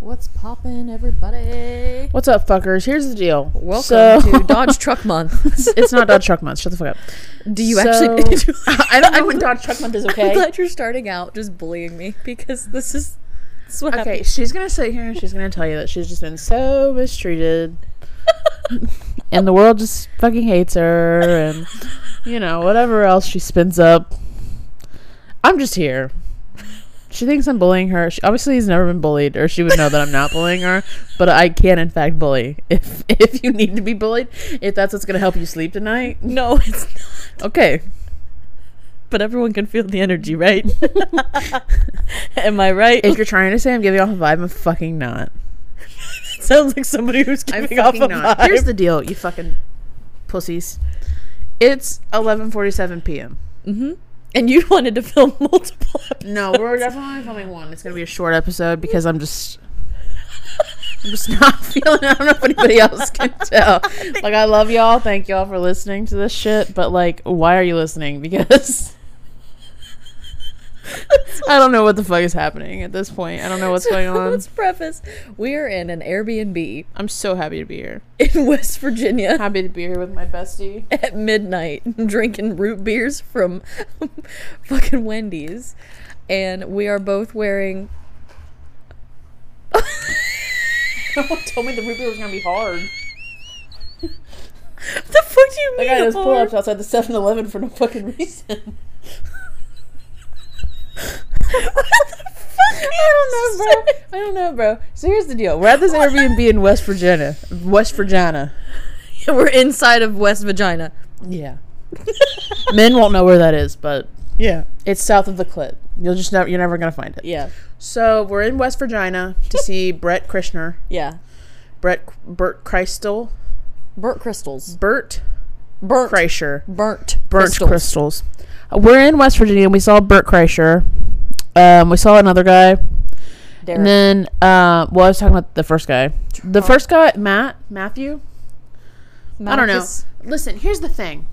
What's poppin', everybody? What's up, fuckers? Here's the deal. Welcome So- to Dodge Truck Month. it's not Dodge Truck Month. Shut the fuck up. Do you So- actually? I don't know when Dodge Truck Month is Okay. I'm glad you're starting out just bullying me because this is, this is what Okay, happens. she's gonna sit here and she's gonna tell you that she's just been so mistreated, and the world just fucking hates her, and you know whatever else she spins up. I'm just here. She thinks I'm bullying her. She obviously has never been bullied, or she would know that I'm not bullying her. But I can, in fact, bully if if you need to be bullied. If that's what's gonna help you sleep tonight. No, it's not. Okay. But everyone can feel the energy, right? Am I right? If you're trying to say I'm giving off a vibe, I'm fucking not. sounds like somebody who's giving off a not. vibe. Here's the deal, you fucking pussies. It's 11:47 p.m. hmm And you wanted to film multiple. Episodes. No, we're definitely filming one. It's gonna be a short episode because I'm just, I'm just not feeling. I don't know if anybody else can tell. Like, I love y'all. Thank y'all for listening to this shit. But like, why are you listening? Because I don't know what the fuck is happening at this point. I don't know what's going on. Let's preface: we are in an Airbnb I'm so happy to be here. in West Virginia. Happy to be here with my bestie. at midnight drinking root beers from fucking Wendy's. And we are both wearing. No one told me the root beer was gonna be hard. the fuck do you That mean? guy does hard? pull ups outside the 7 Eleven for no fucking reason. I don't know, bro. I don't know, bro. So here's the deal. We're at this Airbnb in West Virginia. West Virginia. We're inside of West Vagina. Yeah. Men won't know where that is, but Yeah. it's south of the clit. You'll just never, you're never gonna find it. Yeah. So we're in West Virginia to see Brett Krishner, Yeah. Brett Bert Kreistel, Burnt crystals. Bert Burnt. Kreischer. Burnt. burnt crystals. crystals. We're in West Virginia. and We saw Bert Kreischer. Um, we saw another guy, Derek. and then uh, well, I was talking about the first guy. The first guy, Matt Matthew. I don't know. Marcus. Listen, here's the thing.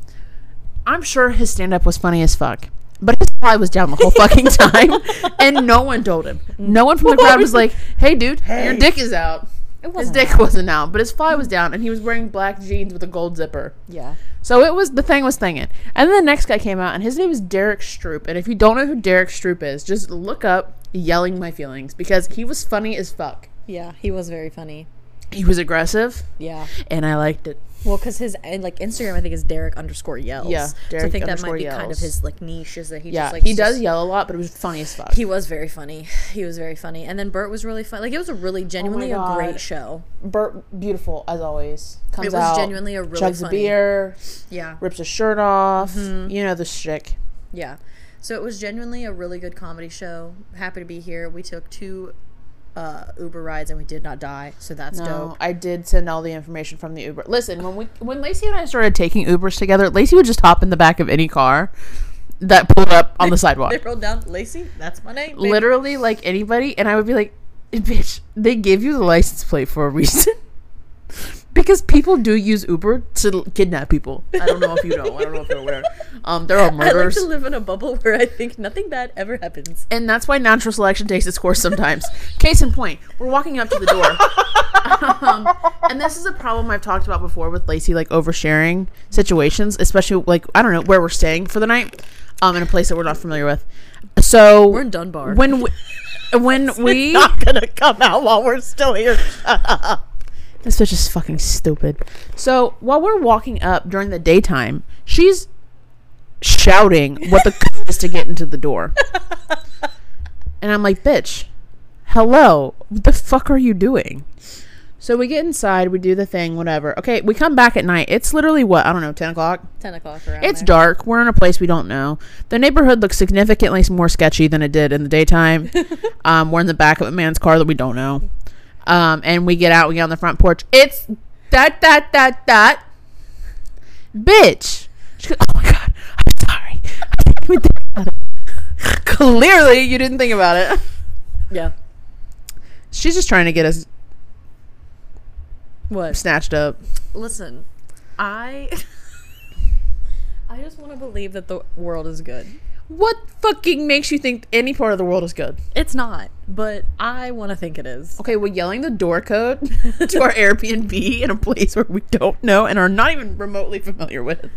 I'm sure his stand up was funny as fuck. But his fly was down the whole fucking time, and no one told him. No one from the crowd was like, "Hey, dude, your dick is out." It His wasn't dick out. wasn't out, but his fly was down, and he was wearing black jeans with a gold zipper. Yeah. So it was the thing was thinging. And then the next guy came out and his name is Derek Stroup. And if you don't know who Derek Stroup is, just look up yelling my feelings because he was funny as fuck. Yeah. He was very funny. He was aggressive Yeah. and I liked it. Well, because his and like Instagram, I think is Derek underscore yells. Yeah, Derek so I think that might be kind of his like niche is that he Yeah, just like he just- does yell a lot, but it was funny as fuck. He was very funny. He was very funny. And then Bert was really fun. Like it was a really genuinely a Oh God. great show. Bert, beautiful as always. Comes It was out, genuinely a really chugs a beer, Yeah. rips a shirt off. Mm-hmm. You know the shtick. Yeah. So it was genuinely a really good comedy show. Happy to be here. We took two uh, Uber rides and we did not die. So that's No, dope. I did send all the information from the Uber. Listen, when we when Lacey and I started taking Ubers together, Lacey would just hop in the back of any car that pulled up on the sidewalk. They rolled down Lacey. That's my name. baby." literally like anybody and i would be like bitch they gave you the license plate for a reason because people do use uber to kidnap people i don't know if you know i don't know if you're aware um there are murders. I like to live in a bubble where I think nothing bad ever happens. and that's why natural selection takes its course sometimes case in point we're walking up to the door um, and this is a problem i've talked about before with lacey like oversharing situations especially like i don't know where we're staying for the night um in a place that we're not familiar with so We're in Dunbar. when we, when we not gonna come out while we're still here. This bitch is fucking stupid. So while we're walking up during the daytime, she's shouting what the c- is to get into the door, and I'm like, bitch, hello, what the fuck are you doing? So we get inside, we do the thing, whatever. Okay, we come back at night. It's literally what I don't know, ten o'clock. Ten o'clock around. It's there. dark. We're in a place we don't know. The neighborhood looks significantly more sketchy than it did in the daytime. um, we're in the back of a man's car that we don't know. Um, and we get out, we get on the front porch. It's that, that, that, that. Bitch. She goes, oh my God, I'm sorry. I didn't even think about it. Clearly, you didn't think about it. Yeah. She's just trying to get us What? snatched up. Listen, I I just want to believe that the world is good. What fucking makes you think any part of the world is good? It's not, but I want to think it is. Okay, we're yelling the door code to our Airbnb in a place where we don't know and are not even remotely familiar with.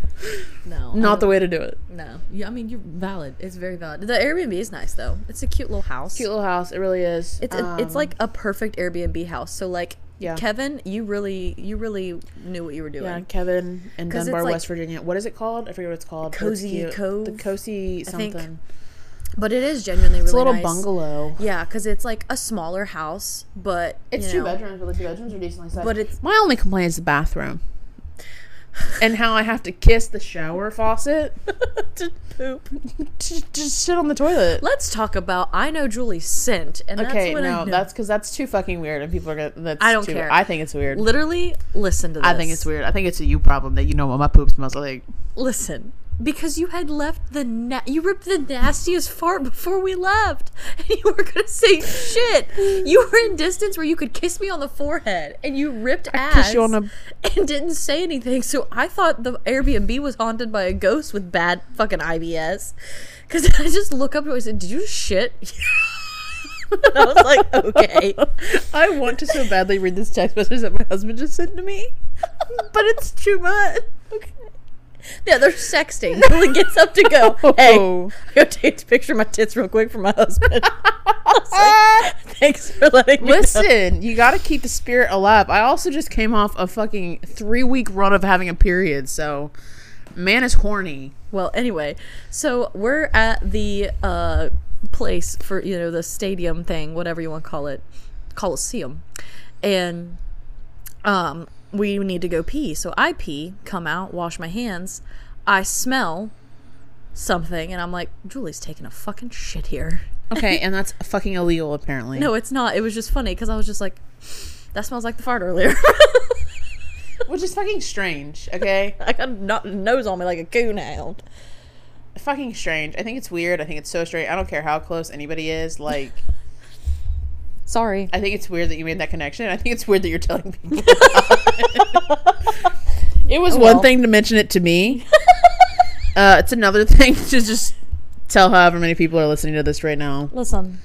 No, Not the way to do it. No, yeah, I mean you're valid. It's very valid. The Airbnb is nice though. It's a cute little house. Cute little house. It really is. It's a, it's Um, like a perfect Airbnb house. So like, Yeah. Kevin, you really you really knew what you were doing. yeah, Kevin in 'Cause it's Dunbar, like- West Virginia. What is it called? I forget what it's called. but it's Cozy. Cove? The cozy I think. something. But it is genuinely really It's a little nice. bungalow. Yeah, because it's like a smaller house, but It's you two know, bedrooms, but the two bedrooms are decently sized. But it's My only complaint is the bathroom. And how I have to kiss the shower faucet to poop. to just sit on the toilet. Let's talk about I know Julie's scent, and Okay, that's no, that's because that's too fucking weird, and people are gonna. That's I don't too- care. I think it's weird. literally listen to this. I think it's weird. I think it's a you problem that you know what my poop smells like. Listen, because you had left the na- you ripped the nastiest fart before we left, and you were gonna say shit. You were in distance where you could kiss me on the forehead, and you ripped ass you on the- and didn't say anything. So I thought the Airbnb was haunted by a ghost with bad fucking IBS. Because I just look up and I said, "Did you shit?" I was like, "Okay." I want to so badly read this text message that my husband just sent to me, but it's too much. Okay. Yeah, they're sexting. Julie gets up to go. Hey. I gotta take a picture of my tits real quick for my husband. Like, Thanks for letting me know. Listen, you got to keep the spirit alive. I also just came off a fucking three week run of having a period, so man is horny. Well, anyway, so we're at the uh, place for you know the stadium thing, whatever you want to call it, Coliseum, and um, we need to go pee. So I pee, come out, wash my hands. I smell something, and I'm like, Julie's taking a fucking shit here. Okay, and that's fucking illegal apparently. No, it's not. It was just funny because I was just like, that smells like the fart earlier. which is fucking strange. Okay, I got a nose on me like a coon hound. fucking strange. I think it's weird. I think it's so strange. I don't care how close anybody is. Like, Sorry. I think it's weird that you made that connection. I think it's weird that you're telling people. it was Oh, one well. thing to mention it to me. uh, it's another thing to just tell however many people are listening to this right now. Listen.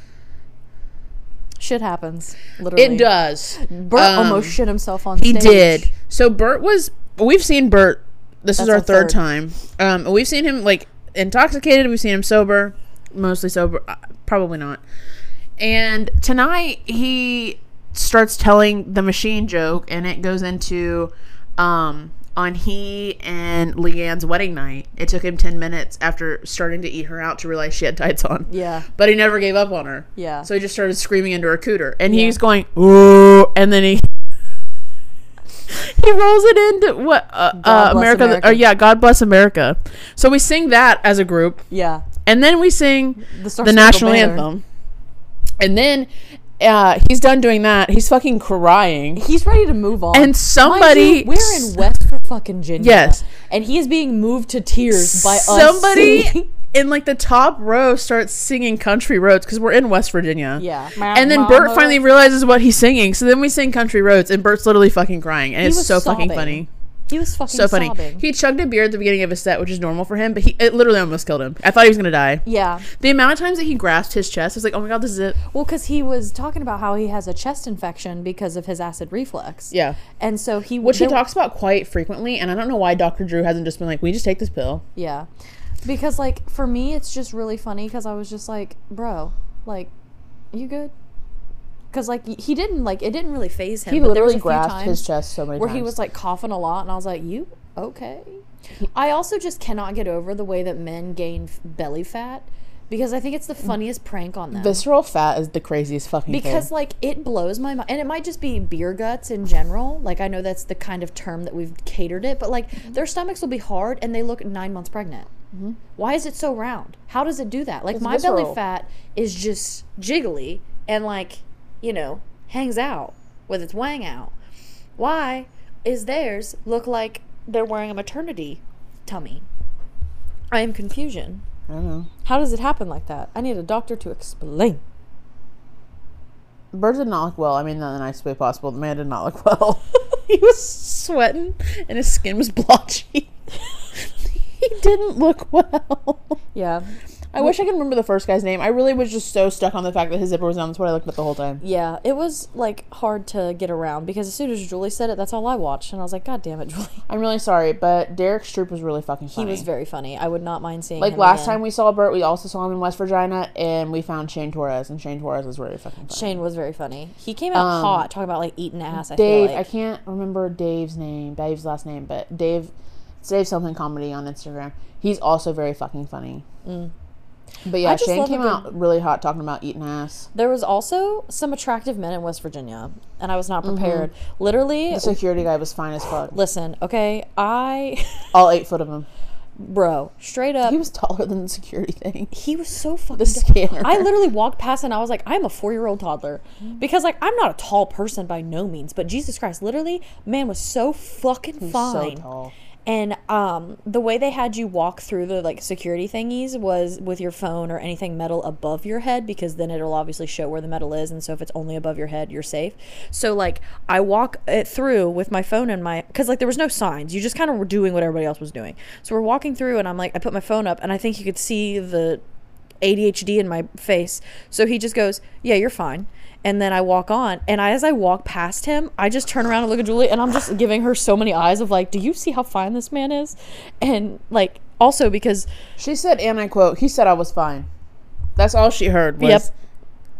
Shit happens. Literally. It does. Bert Um, almost shit himself on He stage. He did. So Bert was. We've seen Bert. This is our our third, third. time. Um, we've seen him like intoxicated. We've seen him sober, mostly sober. Uh, probably not. And tonight he starts telling the machine joke, and it goes into um, on he and LeeAnn's wedding night. It took him ten minutes after starting to eat her out to realize she had tights on. Yeah. But he never gave up on her. Yeah. So he just started screaming into her cooter, and Yeah. he's going ooh, and then he he rolls it into what uh, uh, America. America. Or yeah, God bless America. So we sing that as a group, Yeah. and then we sing The, the national anthem, and then uh, he's done doing that. He's fucking crying. He's ready to move on. And somebody- you, we're in West fucking Virginia. Yes. And he is being moved to tears by. Somebody in like the top row starts singing "Country Roads" because we're in West Virginia. Yeah. And then Bert finally realizes what he's singing. So then we sing "Country Roads," and Bert's literally fucking crying, and He it's so fucking funny. He was fucking So funny. sobbing. He chugged a beer at the beginning of his set, which is normal for him, but he it literally almost killed him. I thought he was gonna die. yeah. The amount of times that he grasped his chest, I was like, "Oh my god, this is it." Well, because he was talking about how he has a chest infection because of his acid reflux. Yeah, And so he which he talks about quite frequently, and I don't know why Dr. Drew hasn't just been like, "We just take this pill." Yeah. Because like for me it's just really funny cuz I was just like, "Bro, like you good?" Cuz like he didn't like it didn't really phase him. He but there was literally grasped his chest so many times. where times. he was like coughing a lot and I was like, "You okay?" I also just cannot get over the way that men gain f- belly fat because I think it's the funniest prank on them. visceral fat is the craziest fucking thing. because thing. like it blows my mind and it might just be beer guts in general like i know that's the kind of term that we've catered it but like Mm-hmm. their stomachs will be hard and they look nine months pregnant why is it so round how does it do that like It's my belly fat is just jiggly and like you know hangs out with its wang out why is theirs look like they're wearing a maternity tummy i am confusion I don't know. how does it happen like that i need a doctor to explain Bird did not look well. I mean, in the nicest way possible. The man did not look well. he was sweating, and his skin was blotchy. he didn't look well. yeah I wish I could remember the first guy's name. I really was just so stuck on the fact that his zipper was down. That's what I looked at the whole time. Yeah, it was like hard to get around because as soon as Julie said it, that's all I watched, and I was like, God damn it, Julie. I'm really sorry, but Derek Stroup was really fucking funny. He was very funny. I would not mind seeing. like last again. time we saw Bert, we also saw him in West Virginia, and we found Shane Torres, and Shane Torres was really fucking funny. Shane was very funny. He came out Um, hot talking about like eating ass. I Dave, feel I can't remember Dave's name, Dave's last name, but Dave, Dave something comedy on Instagram. He's also very fucking funny. But yeah. Shane came good- out really hot talking about eating ass. There was also some attractive men in West Virginia, and I was not prepared. Literally, Mm-hmm. The security guy was fine as fuck. listen, okay, I, All eight foot of him. bro, straight up, He was taller than the security thing. he was so fucking. The scanner. I literally walked past and I was like, I'm a four year old toddler. Because, like, I'm not a tall person by no means, but Jesus Christ, literally, man was so fucking so fine. tall. And um, the way they had you walk through the like security thingies was with your phone or anything metal above your head because then it'll obviously show where the metal is, and so if it's only above your head, you're safe. So like I walk it through with my phone and my because like there was no signs, you just kind of were doing what everybody else was doing. So we're walking through, and I'm like I put my phone up, and I think you could see the ADHD in my face. So he just goes, "Yeah, you're fine." And then I walk on, and I, as I walk past him, I just turn around and look at Julie, and I'm just giving her so many eyes of like, "Do you see how fine this man is?" And like, also because She said, and I quote, he said I was fine. That's all she heard was, Yep.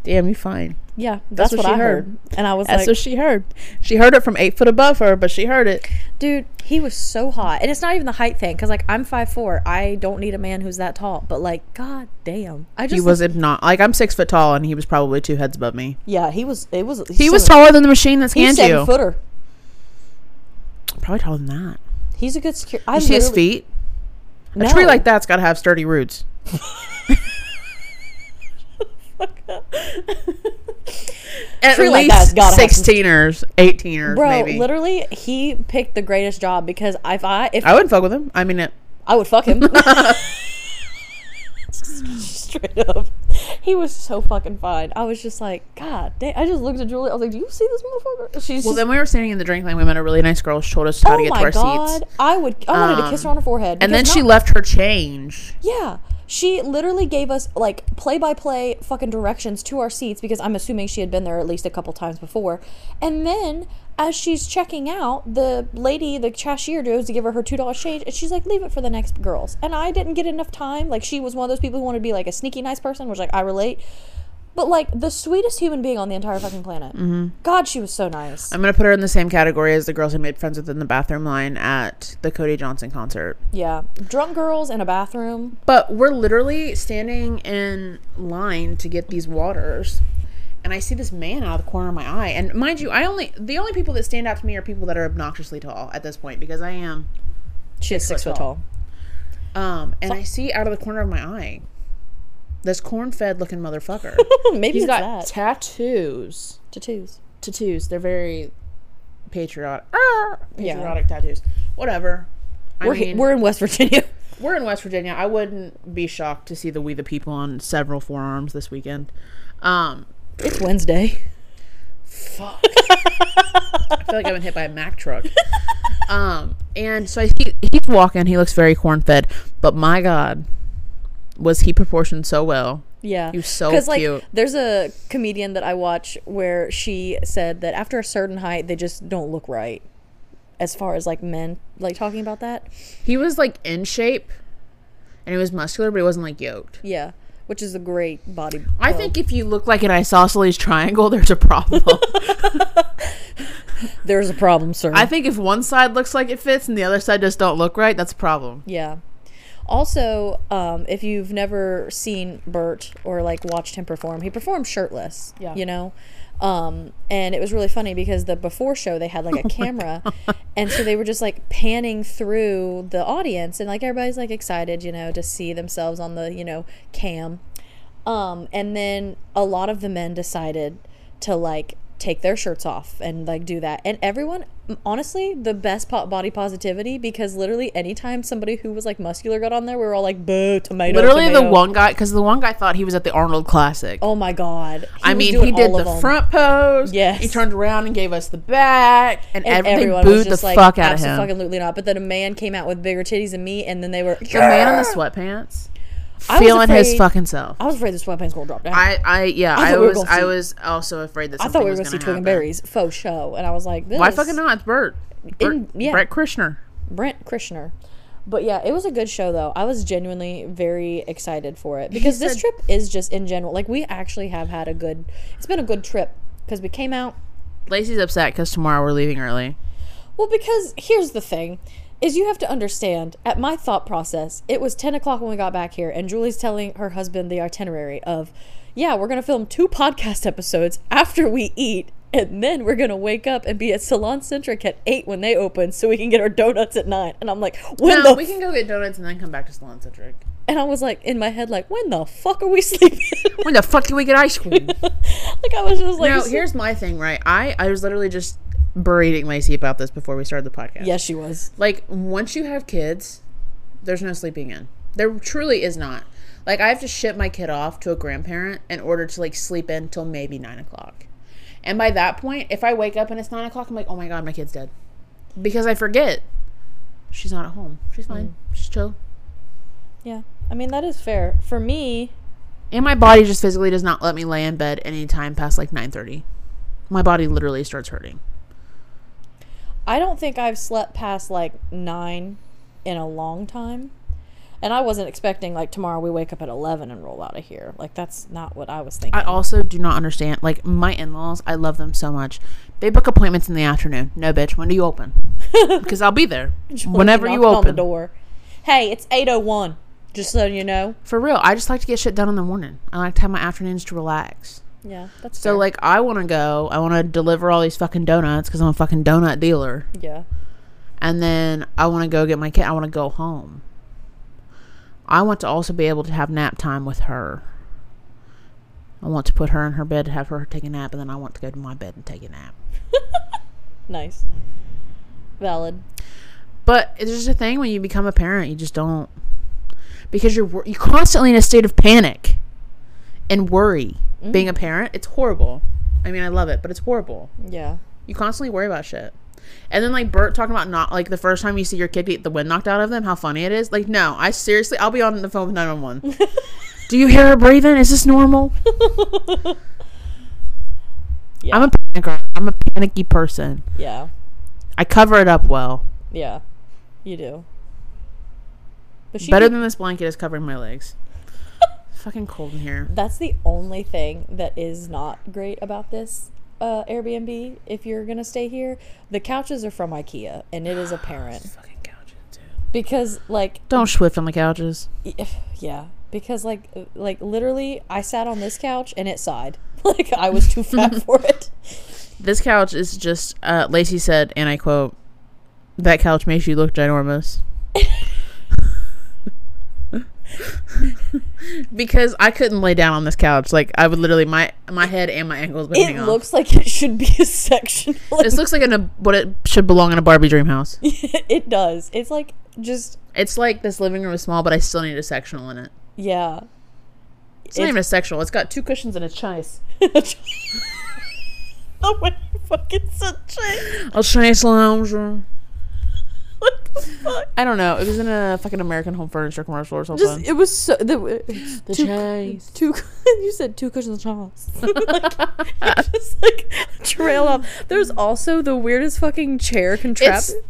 damn, you fine. Yeah, that's, what what, she I heard. heard. and I was That's like, what she heard. She heard it from eight foot above her, but she heard it. dude, he was so hot, and it's not even the height thing, because like I'm five four, I don't need a man who's that tall, but like, god damn, I just He was not like I'm six foot tall, and he was probably two heads above me. yeah, he was, it was, He was taller than the machine that He's scanned seven you. footer. Probably taller than that. He's a good security. I You see his feet? No. A tree like that's got to have sturdy roots. At like least have some- sixteeners, eighteeners, Bro, maybe. literally, he picked the greatest job because if I if I wouldn't fuck with him. I mean, it, I would fuck him. Straight up, he was so fucking fine. I was just like, God, damn. I just looked at Julie. I was like, Do you see this motherfucker? She's well, just, then we were standing in the drink lane. We met a really nice girl. She told us how oh to get to our god, seats. I would. I wanted to kiss her on her um, forehead. And then because she left her change. Yeah. She literally gave us like play by play fucking directions to our seats because I'm assuming she had been there at least a couple times before. And then as she's checking out, the lady, the cashier goes to give her her $2 change and she's like, leave it for the next girls. And I didn't get enough time. Like, she was one of those people who wanted to be like a sneaky nice person, which like I relate. But like the sweetest human being on the entire fucking planet. Mm-hmm. God, she was so nice. I'm gonna put her in the same category as the girls I made friends with in the bathroom line at the Cody Johnson concert. yeah. Drunk girls in a bathroom. But we're literally standing in line to get these waters. And I see this man out of the corner of my eye. And mind you, I only the only people that stand out to me are people that are obnoxiously tall at this point because I am. She is six foot foot tall. Um, and I see out of the corner of my eye this corn fed looking motherfucker. Maybe He's it's got that. tattoos. Tattoos. Tattoos. They're very patriotic. Ah, Yeah. patriotic tattoos. Whatever. I We're, mean, we're in West Virginia. We're in West Virginia. I wouldn't be shocked to see the We the People on several forearms this weekend. Um, It's Wednesday. fuck. I feel like I've been hit by a Mack truck. Um, and so he he's walking. He looks very corn fed, but my God, was he proportioned so well? Yeah, He was so like, there's a comedian that I watch where she said that after a certain height, they just don't look right. As far as like men, like talking about that, He was like in shape, and he was muscular, but he wasn't like yoked. yeah, which is a great body. I think if you look like an isosceles triangle, there's a problem. there's a problem, sir. I think if one side looks like it fits and the other side just don't look right, that's a problem. yeah. Also, um, if you've never seen Bert or like watched him perform, he performed shirtless. Yeah. You know, um, and it was really funny because the before show they had like a camera, and so they were just like panning through the audience, and like everybody's like excited, you know, to see themselves on the you know cam. Um, and then a lot of the men decided to like take their shirts off and like do that. And everyone, honestly, the best po- body positivity because literally anytime somebody who was like muscular got on there, we were all like, boo, tomato. Literally, the one guy, because the one guy thought he was at the Arnold Classic. Oh my god! He I mean, he did the them. front pose. Yes. He turned around and gave us the back, and, And everyone was booed the like, fuck out of him. Absolutely not. But then a man came out with bigger titties than me, and then they were The man in the sweatpants. I was feeling his fucking self. I was afraid the sweatpants gonna drop down. I, I, yeah, I I, thought we was, gonna I see- was also afraid that I thought we were gonna see gonna Twig and happen. Berries faux show, and I was like, this Why fucking not? It's Bert. Bert In- yeah. Brett Krishner. Brent Krishner. But yeah, it was a good show though. I was genuinely very excited for it because this trip is just in general like we actually have had a good. It's been a good trip because we came out. Lacey's upset because tomorrow we're leaving early. Well, because here's the thing. Is you have to understand, at my thought process, it was 10 o'clock when we got back here, and Julie's telling her husband the itinerary of, yeah, we're going to film two podcast episodes after we eat, and then we're going to wake up and be at Salon Centric at 8 when they open so we can get our donuts at 9. And I'm like, when no, the we can go get donuts and then come back to Salon Centric. And I was like, in my head, like, when the fuck are we sleeping? When the fuck do we get ice cream? like, I was just like, no, here's my thing, right? I, I was literally just berating Lacey about this before we started the podcast. yes, she was. Like, once you have kids, there's no sleeping in. There truly is not. Like, I have to ship my kid off to a grandparent in order to, like, sleep in till maybe 9 o'clock. And by that point, if I wake up and it's 9 o'clock, I'm like, oh my god, my kid's dead. Because I forget. She's not at home. She's fine. Mm. She's chill. Yeah. I mean, that is fair. For me, And my body just physically does not let me lay in bed anytime past, like, 9.30. My body literally starts hurting. I don't think I've slept past like nine in a long time. And I wasn't expecting like tomorrow we wake up at 11 and roll out of here. Like, that's not what I was thinking. I also do not understand. Like my in-laws, I love them so much. They book appointments in the afternoon. No, bitch. When do you open? Because I'll be there whenever you open the door. Hey, it's 801. Just so you know. For real, I just like to get shit done in the morning. I like to have my afternoons to relax. Yeah, that's So fair. like, I want to go. I want to deliver all these fucking donuts because I'm a fucking donut dealer. yeah. And then I want to go get my kid. I want to go home. I want to also be able to have nap time with her. I want to put her in her bed, to have her take a nap, and then I want to go to my bed and take a nap. Nice. Valid. But it's just a thing when you become a parent, you just don't because you're you're constantly in a state of panic and worry. Mm-hmm. Being a parent, it's horrible. I mean, I love it, but it's horrible. Yeah. You constantly worry about shit. And then like Bert talking about not like the first time you see your kid get the wind knocked out of them, how funny it is. Like, no, I seriously, I'll be on the phone with nine one one. Do you hear her breathing? Is this normal? Yeah. I'm a panicker. I'm a panicky person. Yeah. I cover it up well. Yeah. You do. But Better did- than this blanket is covering my legs. Fucking cold in here. that's the only thing that is not great about this uh, Airbnb. If you're gonna stay here, the couches are from IKEA, and it is apparent Fucking couches, dude. because like Don't swift on the couches. yeah, because like uh, like literally, I sat on this couch and it sighed like I was too fat for it. This couch is just, uh, Lacey said, and I quote, that couch makes you look ginormous. because I couldn't lay down on this couch. Like, I would literally, my my head and my ankles would hang It off. looks like it should be a section. This looks like an, a, what it should belong in a Barbie dream house. it does. It's like just It's like this living room is small, but I still need a sectional in it. yeah. It's, not even a sectional. It's got two cushions and a chase. the way you fucking said. A chase lounge room. What the fuck? I don't know. It was in a fucking American Home Furniture commercial or something. Just it was so the, uh, the two, chase. two you said two cushions Charles. like, it just like trail off. There's also the weirdest fucking chair contraption.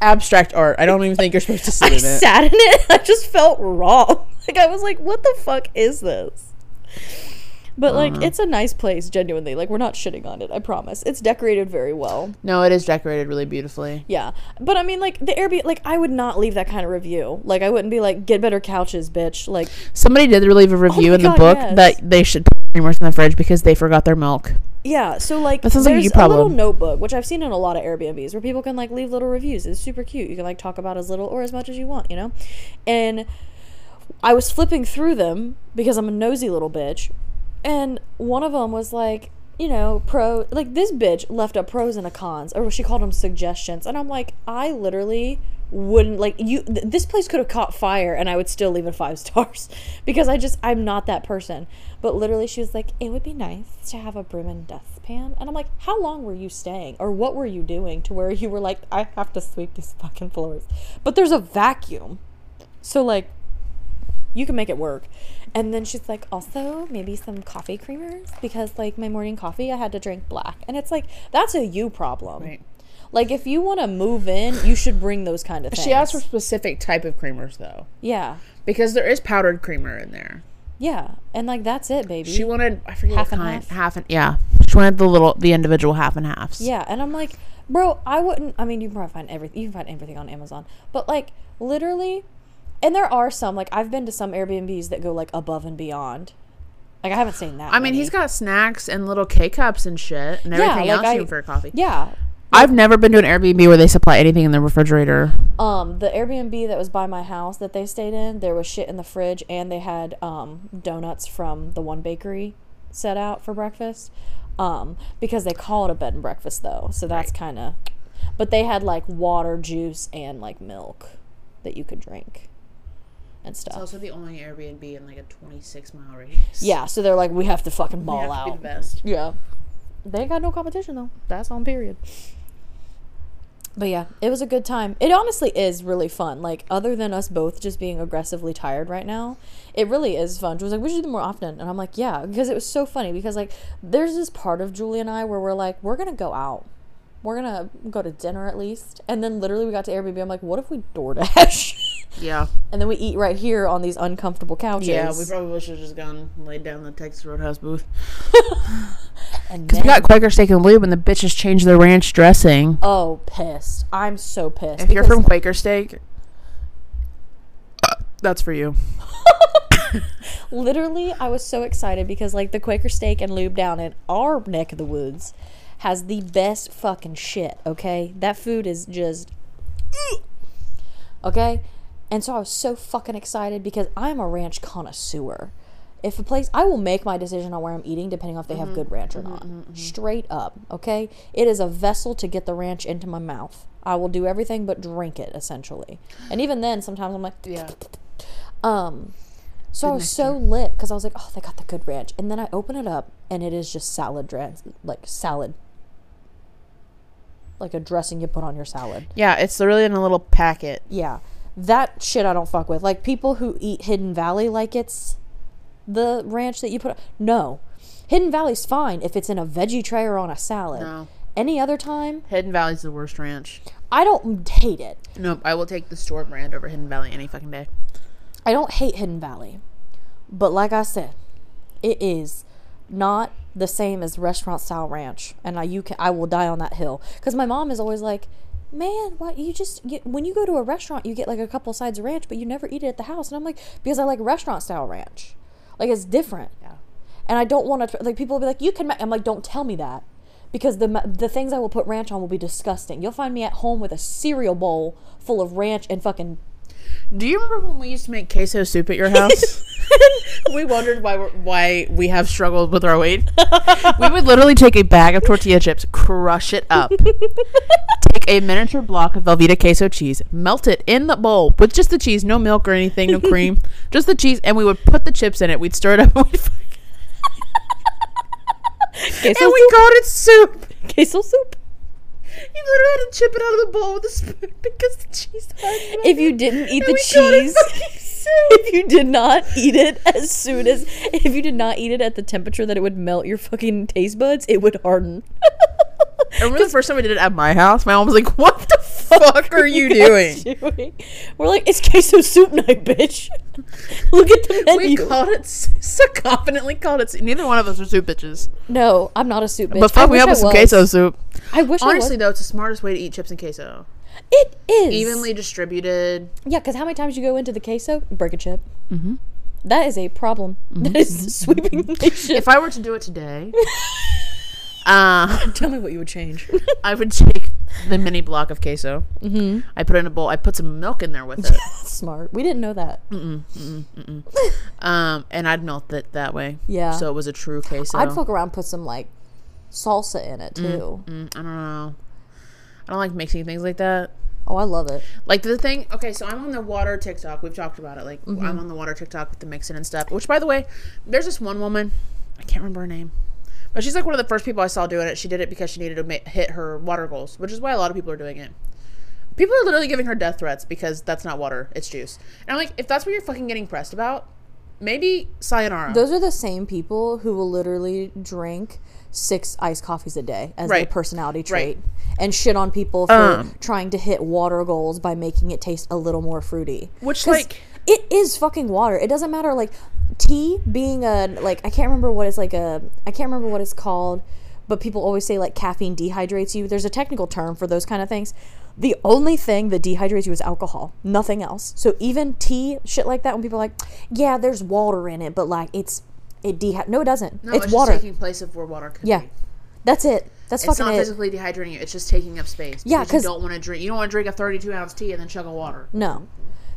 Abstract art. I don't even think you're supposed to sit I in it. sat in it. I just felt wrong. Like I was like, what the fuck is this? But like, Uh-huh. it's a nice place. Genuinely, like we're not shitting on it. I promise. It's decorated very well. No, it is decorated really beautifully. Yeah, but I mean, like the Airbnb, like I would not leave that kind of review. Like I wouldn't be like, get better couches, bitch. Like Somebody did leave a review my in the God, book yes. that they should put creamers in the fridge because they forgot their milk. Yeah, so like That sounds like a there's you a little notebook, which I've seen in a lot of Airbnbs, where people can like leave little reviews. It's super cute. You can like talk about as little or as much as you want, you know. And I was flipping through them because I'm a nosy little bitch, and one of them was like, you know, pro like this bitch left a pros and a cons, or she called them suggestions, and I'm like, I literally wouldn't like you th- this place could have caught fire and i would still leave it five stars because i just i'm not that person. But literally she was like it would be nice to have a broom and dustpan. And i'm like how long were you staying? Or what were you doing to where you were like i have to sweep these fucking floors? But there's a vacuum. So like You can make it work. And then she's like, also maybe some coffee creamers because like my morning coffee I had to drink black. And it's like that's a you problem. Right. Like if you want to move in, you should bring those kind of things. She asked for specific type of creamers though, yeah, because there is powdered creamer in there. yeah, and like that's it, baby. She wanted I forget Half what and kind. half? Half and yeah. She wanted the little the individual half and halves. Yeah, and I'm like, bro, I wouldn't. I mean, you can probably find everything. You can find everything on Amazon, but like literally, and there are some like I've been to some Airbnbs that go like above and beyond. Like I haven't seen that. I mean, many. he's got snacks and little K cups and shit and Yeah, everything like else I- you for coffee. yeah. I've never been to an Airbnb where they supply anything in the refrigerator. Um, the Airbnb that was by my house that they stayed in, there was shit in the fridge, and they had um donuts from the one bakery set out for breakfast. Um, because they call it a bed and breakfast though, so that's kind of. But they had like water, juice, and like milk that you could drink, and stuff. also the only Airbnb in like a 26 mile radius. Yeah, so they're like, we have to fucking You ball have to be out. the best. Yeah. They ain't got no competition though. That's on period. But yeah, it was a good time. It honestly is really fun. Like other than us both just being aggressively tired right now, it really is fun. She was like, "We should do them more often," and I'm like, "Yeah," because it was so funny. Because like, there's this part of Julie and I where we're like, we're gonna go out, we're gonna go to dinner at least, and then literally we got to Airbnb. I'm like, what if we DoorDash? Yeah. and then we eat right here on these uncomfortable couches. Yeah, we probably should have just gone and laid down in the Texas Roadhouse booth. Because We got Quaker Steak and Lube and the bitches changed their ranch dressing. oh, pissed. I'm so pissed. If you're from Quaker Steak, that's for you. Literally, I was so excited because like the Quaker Steak and Lube down in our neck of the woods has the best fucking shit. Okay, that food is just okay. And so I was so fucking excited because I'm a ranch connoisseur. If a place, I will make my decision on where I'm eating depending on if they have good ranch or not. Straight up, okay. It is a vessel to get the ranch into my mouth. I will do everything but drink it essentially. And even then, sometimes I'm like, Yeah. um, so I was so lit because I was like, oh, they got the good ranch. And then I open it up and it is just salad dress, like salad. Like a dressing you put on your salad. Yeah, it's literally in a little packet. Yeah. That shit I don't fuck with. Like people who eat Hidden Valley like it's the ranch that you put. No. Hidden Valley's fine if it's in a veggie tray or on a salad. No. Any other time, Hidden Valley's the worst ranch. I don't hate it. Nope, I will take the store brand over Hidden Valley any fucking day. I don't hate Hidden Valley, but like I said, it is not the same as restaurant style ranch, and I you can I will die on that hill because my mom is always like, "Man, why you just you, when you go to a restaurant you get like a couple sides of ranch, but you never eat it at the house?" And I'm like, "Because I like restaurant style ranch, like it's different." Yeah. And I don't want to like people will be like, "You can." I'm like, "Don't tell me that." Because the the things I will put ranch on will be disgusting. You'll find me at home with a cereal bowl full of ranch and fucking Do you remember when we used to make queso soup at your house? we wondered why we're, why we have struggled with our weight. we would literally take a bag of tortilla chips, crush it up, take a miniature block of Velveeta queso cheese, melt it in the bowl with just the cheese, no milk or anything, no cream, just the cheese, and we would put the chips in it. We'd stir it up, and, we'd, queso and we soup. called it soup. queso soup. You literally had to chip it out of the bowl with a spoon because the cheese. hardened. if you didn't eat And the we cheese, if you did not eat it as soon as, if you did not eat it at the temperature that it would melt your fucking taste buds, it would harden. I remember the first time we did it at my house. My mom was like, "What the fuck are you doing?" doing? We're like, it's queso soup night, bitch. Look at the menu. We menu. called it s- so confidently called it. Neither one of us are soup bitches. no, I'm not a soup bitch. But I fuck me wish up I with some was. queso soup. I wish Honestly, I was. though, it's the smartest way to eat chips and queso. It is Evenly distributed. Yeah, because how many times you go into the queso, break a chip. Mm-hmm. is a problem. That is sweeping the nation. If I were to do it today, uh, Tell me what you would change. I would take the mini block of queso. Mm-hmm. I put it in a bowl. I put some milk in there with it. Smart. We didn't know that. um, and I'd melt it that way. Yeah. So it was a true queso. I'd fuck around, put some like salsa in it too. Mm, I don't know. I don't like mixing things like that. Oh, I love it. Like the thing, okay, so I'm on the water TikTok. We've talked about it. Like I'm on the water TikTok with the mixing and stuff. Which, by the way, there's this one woman. I can't remember her name, but she's like one of the first people I saw doing it. She did it because she needed to ma- hit her water goals, which is why a lot of people are doing it. People are literally giving her death threats because that's not water, it's juice. And I'm like, if that's what you're fucking getting pressed about, maybe sayonara. Those are the same people who will literally drink six iced coffees a day as Right. their personality trait Right. and shit on people for Um. trying to hit water goals by making it taste a little more fruity. Which like- it is fucking water. It doesn't matter like tea being a like I can't remember what it's like a I can't remember what it's called, but people always say like caffeine dehydrates you. There's a technical term for those kind of things. The only thing that dehydrates you is alcohol, nothing else. So even tea, shit like that, when people are like, yeah, there's water in it, but like it's it dehy no, it doesn't. no, it's, it's, water. taking place of where water could yeah, be. that's it. That's fucking It's not it. physically dehydrating you. It's just taking up space. Yeah, because 'cause- you don't want to drink. You don't want to drink a 32 ounce tea and then chug a water. No.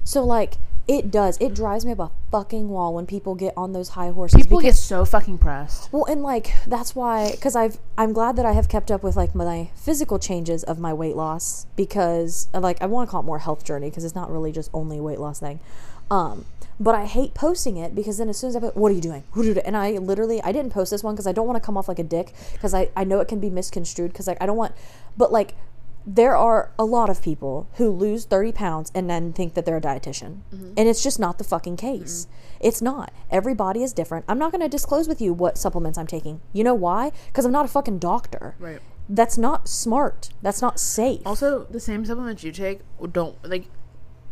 So like it does. It drives me up a fucking wall when people get on those high horses. People because, get so fucking pressed. well, and like that's why because I've I'm glad that I have kept up with like my physical changes of my weight loss because like I want to call it more health journey because it's not really just only a weight loss thing. Um, but I hate posting it because then as soon as I put, what are you doing? Who did it? And I literally I didn't post this one because I don't want to come off like a dick because I I know it can be misconstrued because like I don't want, but like there are a lot of people who lose 30 pounds and then think that they're a dietitian. And it's just not the fucking case. It's not. Every body is different. I'm not going to disclose with you what supplements I'm taking. You know why? Because I'm not a fucking doctor. Right. That's not smart. That's not safe. Also, the same supplements you take don't like.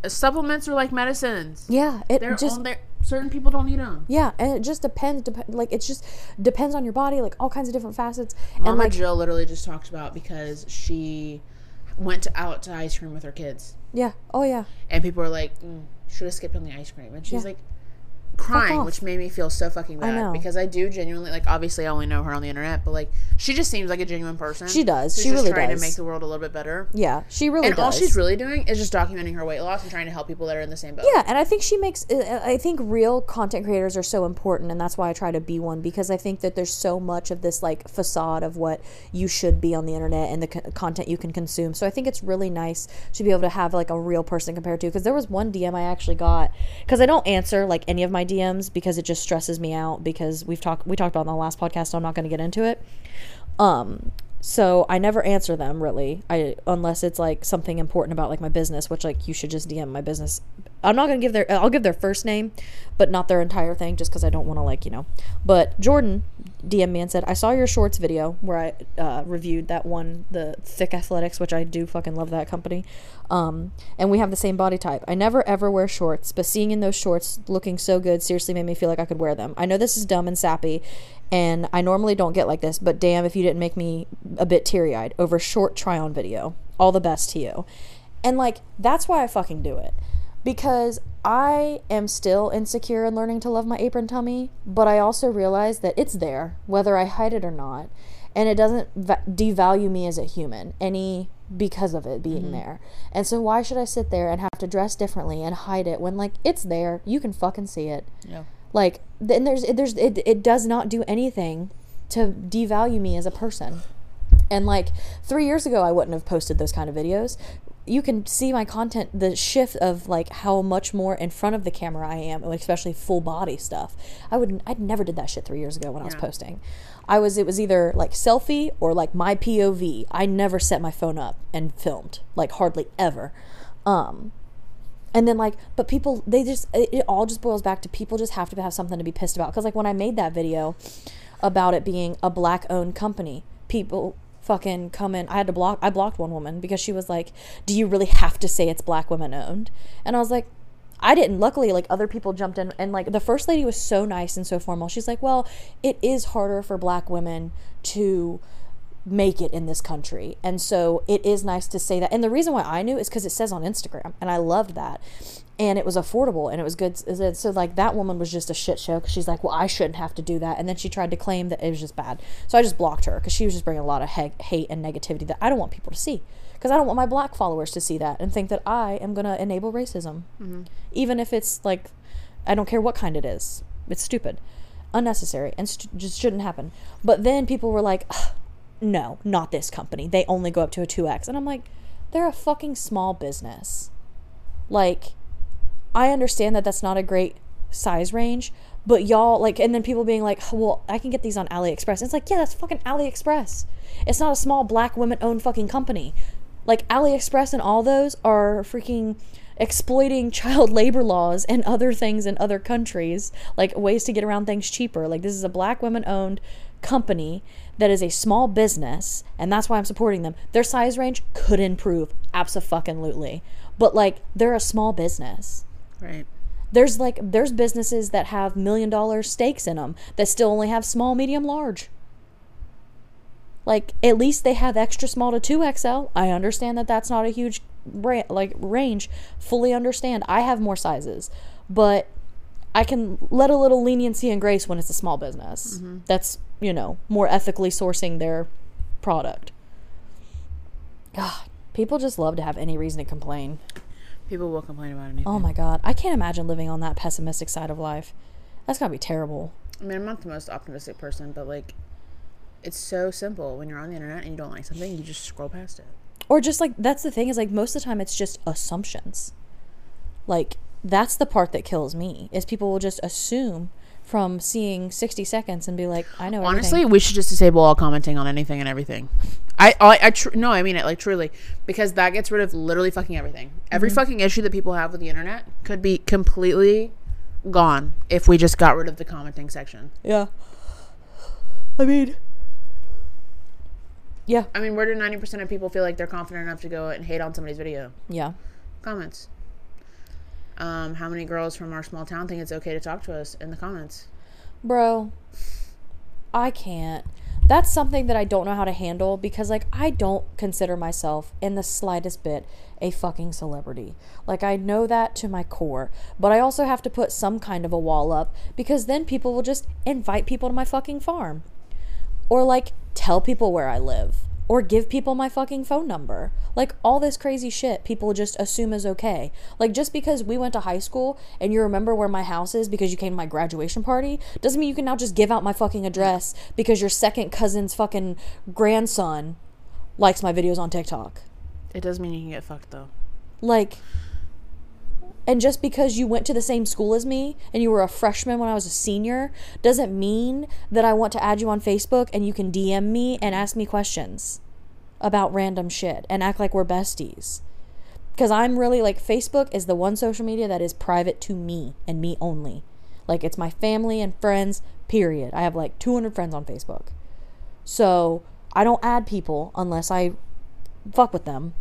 uh, Supplements are like medicines. yeah, it They're just on. Certain people don't need them. yeah, and it just depends. Dep- like it's just depends on your body, like all kinds of different facets. Mama and like Jill literally just talked about because she went out to ice cream with her kids, yeah, oh yeah, and people were like, mm, "Should have skipped on the ice cream," and she's Yeah. like, crying, which made me feel so fucking bad know. because I do genuinely like. Obviously, I only know her on the internet, but like, she just seems like a genuine person. She does. Who's She really trying does. to make the world a little bit better. yeah. She really And does. all she's really doing is just documenting her weight loss and trying to help people that are in the same boat. Yeah, and I think she makes. uh, I think real content creators are so important, and that's why I try to be one because I think that there's so much of this like facade of what you should be on the internet and the co- content you can consume. So I think it's really nice to be able to have like a real person compared to. Because there was one DM I actually got because I don't answer like any of my DMs because it just stresses me out because we've talked we talked about it on the last podcast. So I'm not going to get into it. Um, so I never answer them really. I unless it's like something important about like my business, which like you should just DM my business. I'm not gonna give their I'll give their first name, but not their entire thing, just because I don't want to like you know. But Jordan DM me and said I saw your shorts video where I uh, reviewed that one, the Thick Athletics, which I do fucking love that company. Um, and we have the same body type. I never ever wear shorts, but seeing in those shorts looking so good seriously made me feel like I could wear them. I know this is dumb and sappy, and I normally don't get like this, but damn if you didn't make me a bit teary eyed over short try on video. All the best to you. And like, that's why I fucking do it. Because I am still insecure and learning to love my apron tummy, but I also realize that it's there, whether I hide it or not. And it doesn't va- devalue me as a human any because of it being mm-hmm. there. And so why should I sit there and have to dress differently and hide it when like it's there, you can fucking see it. Yeah. Like then there's there's it, it does not do anything to devalue me as a person. And like 3 years ago I wouldn't have posted those kind of videos. You can see my content the shift of like how much more in front of the camera I am, especially full body stuff. I would I never did that shit 3 years ago when I was posting. I was it was either like selfie or like my POV. I never set my phone up and filmed, like hardly ever. Um and then like but people they just it, it all just boils back to people just have to have something to be pissed about because like when i made that video about it being a black owned company people fucking come in i had to block i blocked one woman because she was like do you really have to say it's black women owned and i was like I didn't. Luckily, like other people jumped in, and like the first lady was so nice and so formal. She's like, "Well, it is harder for Black women to make it in this country. And so it is nice to say that. And the reason why I knew is because it says on Instagram, and I loved that. And it was affordable and it was good. So, like, that woman was just a shit show because she's like, well, I shouldn't have to do that. And then she tried to claim that it was just bad. So I just blocked her because she was just bringing a lot of he- hate and negativity that I don't want people to see. Because I don't want my black followers to see that and think that I am going to enable racism. Mm-hmm. Even if it's like, I don't care what kind it is. It's stupid, unnecessary, and st- just shouldn't happen. But then people were like, no, not this company. They only go up to a 2X. And I'm like, they're a fucking small business. Like, I understand that that's not a great size range, but y'all, like, and then people being like, well, I can get these on AliExpress. It's like, yeah, that's fucking AliExpress. It's not a small black women owned fucking company. Like AliExpress and all those are freaking exploiting child labor laws and other things in other countries, like ways to get around things cheaper. Like this is a black women owned company that is a small business, and that's why I'm supporting them. Their size range could improve, absolutely. But like they're a small business. Right. There's like there's businesses that have million dollar stakes in them that still only have small, medium, large. Like at least they have extra small to 2XL. I understand that that's not a huge ra- like range. Fully understand. I have more sizes, but I can let a little leniency and grace when it's a small business. Mm-hmm. That's, you know, more ethically sourcing their product. God, people just love to have any reason to complain. People will complain about anything. Oh my god, I can't imagine living on that pessimistic side of life. That's gotta be terrible. I mean, I'm not the most optimistic person, but like, it's so simple. When you're on the internet and you don't like something, you just scroll past it. Or just like that's the thing is like most of the time it's just assumptions. Like that's the part that kills me is people will just assume from seeing 60 seconds and be like, I know. Honestly, everything. we should just disable all commenting on anything and everything. I, I, I tr- no, I mean it like truly because that gets rid of literally fucking everything. Every mm-hmm. fucking issue that people have with the internet could be completely gone if we just got rid of the commenting section. yeah. I mean, yeah, I mean, where do ninety percent of people feel like they're confident enough to go and hate on somebody's video? yeah, Comments. Um, how many girls from our small town think it's okay to talk to us in the comments? bro. I can't. That's something that I don't know how to handle because, like, I don't consider myself in the slightest bit a fucking celebrity. Like, I know that to my core, but I also have to put some kind of a wall up because then people will just invite people to my fucking farm. Or, like, tell people where I live. Or give people my fucking phone number. Like, all this crazy shit people just assume is okay. Like, just because we went to high school and you remember where my house is because you came to my graduation party doesn't mean you can now just give out my fucking address because your second cousin's fucking grandson likes my videos on TikTok. It does mean you can get fucked though. Like, and just because you went to the same school as me and you were a freshman when I was a senior doesn't mean that I want to add you on Facebook and you can DM me and ask me questions about random shit and act like we're besties. Because I'm really like, Facebook is the one social media that is private to me and me only. Like, it's my family and friends, period. I have like 200 friends on Facebook. So I don't add people unless I fuck with them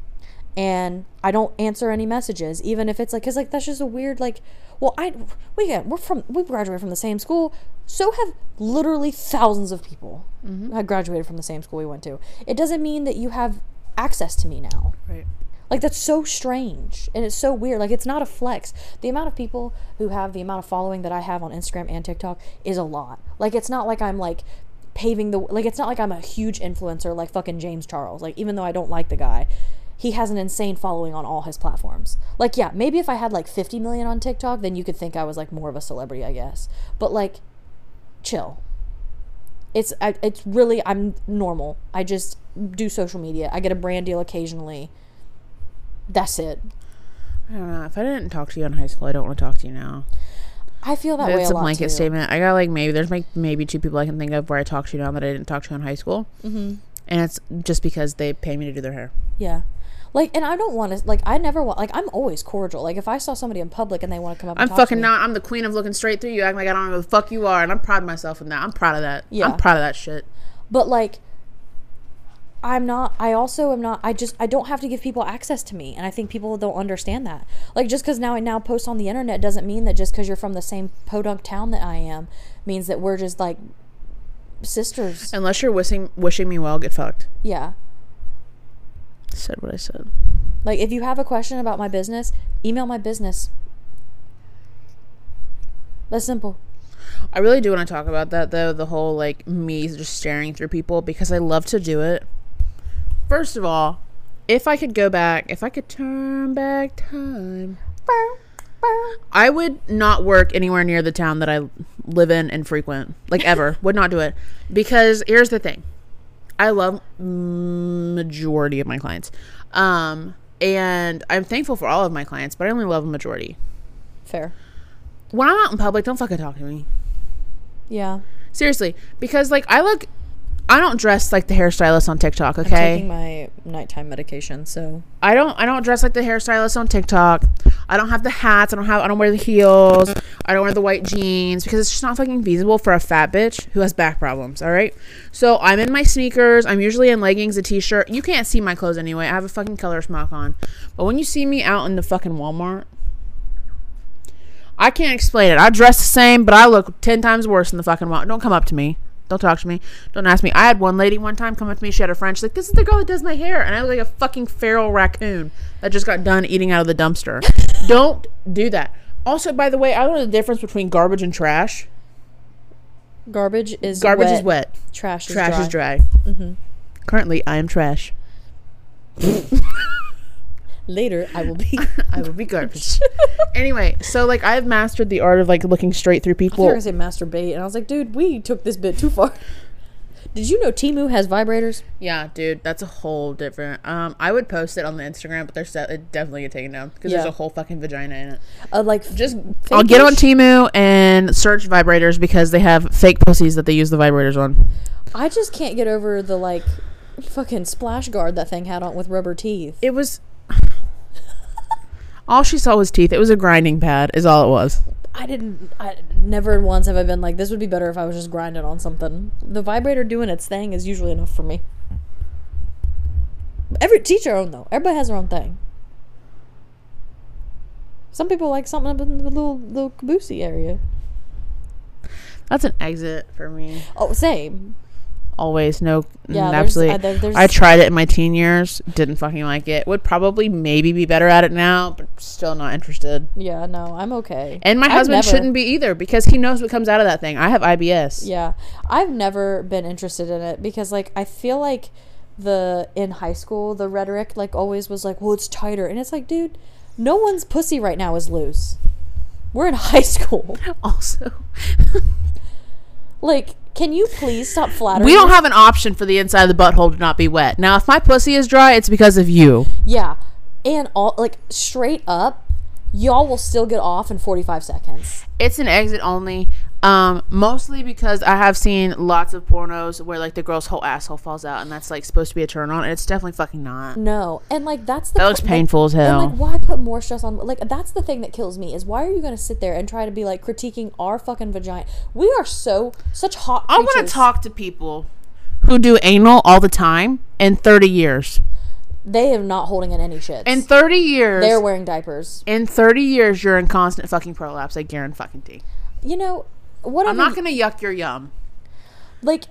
and I don't answer any messages, even if it's like, cause like that's just a weird like. Well, I we get we're from we graduated from the same school, so have literally thousands of people mm-hmm. have graduated from the same school we went to. It doesn't mean that you have access to me now. Right. Like that's so strange and it's so weird. Like it's not a flex. The amount of people who have the amount of following that I have on Instagram and TikTok is a lot. Like it's not like I'm like paving the like it's not like I'm a huge influencer like fucking James Charles. Like even though I don't like the guy, he has an insane following on all his platforms. Like yeah, maybe if I had like 50 million on TikTok, then you could think I was like more of a celebrity, I guess. But like chill. It's I, it's really I'm normal. I just do social media. I get a brand deal occasionally. That's it. I don't know. If I didn't talk to you in high school, I don't want to talk to you now. I feel that way It's a a blanket too. statement. I got like maybe there's like maybe two people I can think of where I talk to you now that I didn't talk to in high school, Mm-hmm. and it's just because they pay me to do their hair. Yeah. Like, and I don't want to, like, I never want, like, I'm always cordial. Like, if I saw somebody in public and they want to come up I'm talk to fucking me, not. I'm the queen of looking straight through you, acting like I don't know who the fuck you are, and I'm proud of myself in that. I'm proud of that. Yeah. I'm proud of that shit. But, like, I'm not, I also am not, I just, I don't have to give people access to me. And I think people don't understand that. Like, just because now I now post on the internet doesn't mean that just because you're from the same podunk town that I am means that we're just, like, sisters. Unless you're wishing wishing me well, get fucked. Yeah. Said what I said. Like, if you have a question about my business, email my business. That's simple. I really do want to talk about that though. The whole like me just staring through people because I love to do it. First of all, if I could go back, if I could turn back time, I would not work anywhere near the town that I live in and frequent, like ever. would not do it because here's the thing: I love majority of my clients, um, and I'm thankful for all of my clients, but I only love a majority. Fair. When I'm out in public, don't fucking talk to me. Yeah. Seriously, because like I look I don't dress like the hairstylist on TikTok, Okay, I'm taking my nighttime medication, so I don't I don't dress like the hairstylist on TikTok. I don't have the hats. I don't have I don't wear the heels. I don't wear the white jeans because it's just not fucking feasible for a fat bitch who has back problems, all right? So, I'm in my sneakers. I'm usually in leggings, a t-shirt. You can't see my clothes anyway. I have a fucking color smock on. But when you see me out in the fucking Walmart, I can't explain it. I dress the same, but I look 10 times worse in the fucking Walmart. Don't come up to me. Don't talk to me. Don't ask me. I had one lady one time come up to me. She had a friend. She's like, "This is the girl that does my hair," and I look like a fucking feral raccoon that just got done eating out of the dumpster. Don't do that. Also, by the way, I don't know the difference between garbage and trash. garbage is Garbage wet, is wet. Trash is Trash dry. is dry. Mm-hmm. Currently, I am trash. Later, I will be. I will be garbage. anyway, so like I've mastered the art of like looking straight through people. I thought you people. gonna say masturbate, and I was like, dude, we took this bit too far. Did you know Temu has vibrators? Yeah, dude, that's a whole different. Um, I would post it on the Instagram, but there's it definitely get taken down because Yeah. there's a whole fucking vagina in it. Uh, like Just I'll get on fake-ish? Temu and search vibrators because they have fake pussies that they use the vibrators on. I just can't get over the like fucking splash guard that thing had on with rubber teeth. It was all she saw was teeth. It was a grinding pad, is all it was. I didn't. I never once have I been like this would be better if I was just grinding on something. The vibrator doing its thing is usually enough for me. Every teach their own though. Everybody has their own thing. Some people like something up in the little little caboosey area. That's an exit for me. Oh, same. Always no, Yeah, mm, there's- absolutely. uh, there's- I tried it in my teen years. Didn't fucking like it. Would probably maybe be better at it now, but still not interested. Yeah, no, I'm okay. And my I've husband never- shouldn't be either because he knows what comes out of that thing. I have IBS. Yeah, I've never been interested in it because like I feel like the in high school the rhetoric like always was like, well, it's tighter, and it's like, dude, no one's pussy right now is loose. We're in high school. Also, Like, can you please stop flattering? we don't have an option for the inside of the butthole to not be wet. Now, if my pussy is dry, it's because of you. Yeah, and all like straight up, y'all will still get off in 45 seconds. It's an exit only. Um, mostly because I have seen lots of pornos where like the girl's whole asshole falls out, and that's like supposed to be a turn on, and it's definitely fucking not. No, and like that's the That looks like- painful as And hell. like, why put more stress on? Like, that's the thing that kills me is why are you going to sit there and try to be like critiquing our fucking vagina? We are so such hot. I want to talk to people who do anal all the time in 30 years. They are not holding in any shit. In 30 years, they're wearing diapers. in 30 years, you're in constant fucking prolapse. I guarantee fucking. You know, whatever. I'm not gonna yuck your yum. like.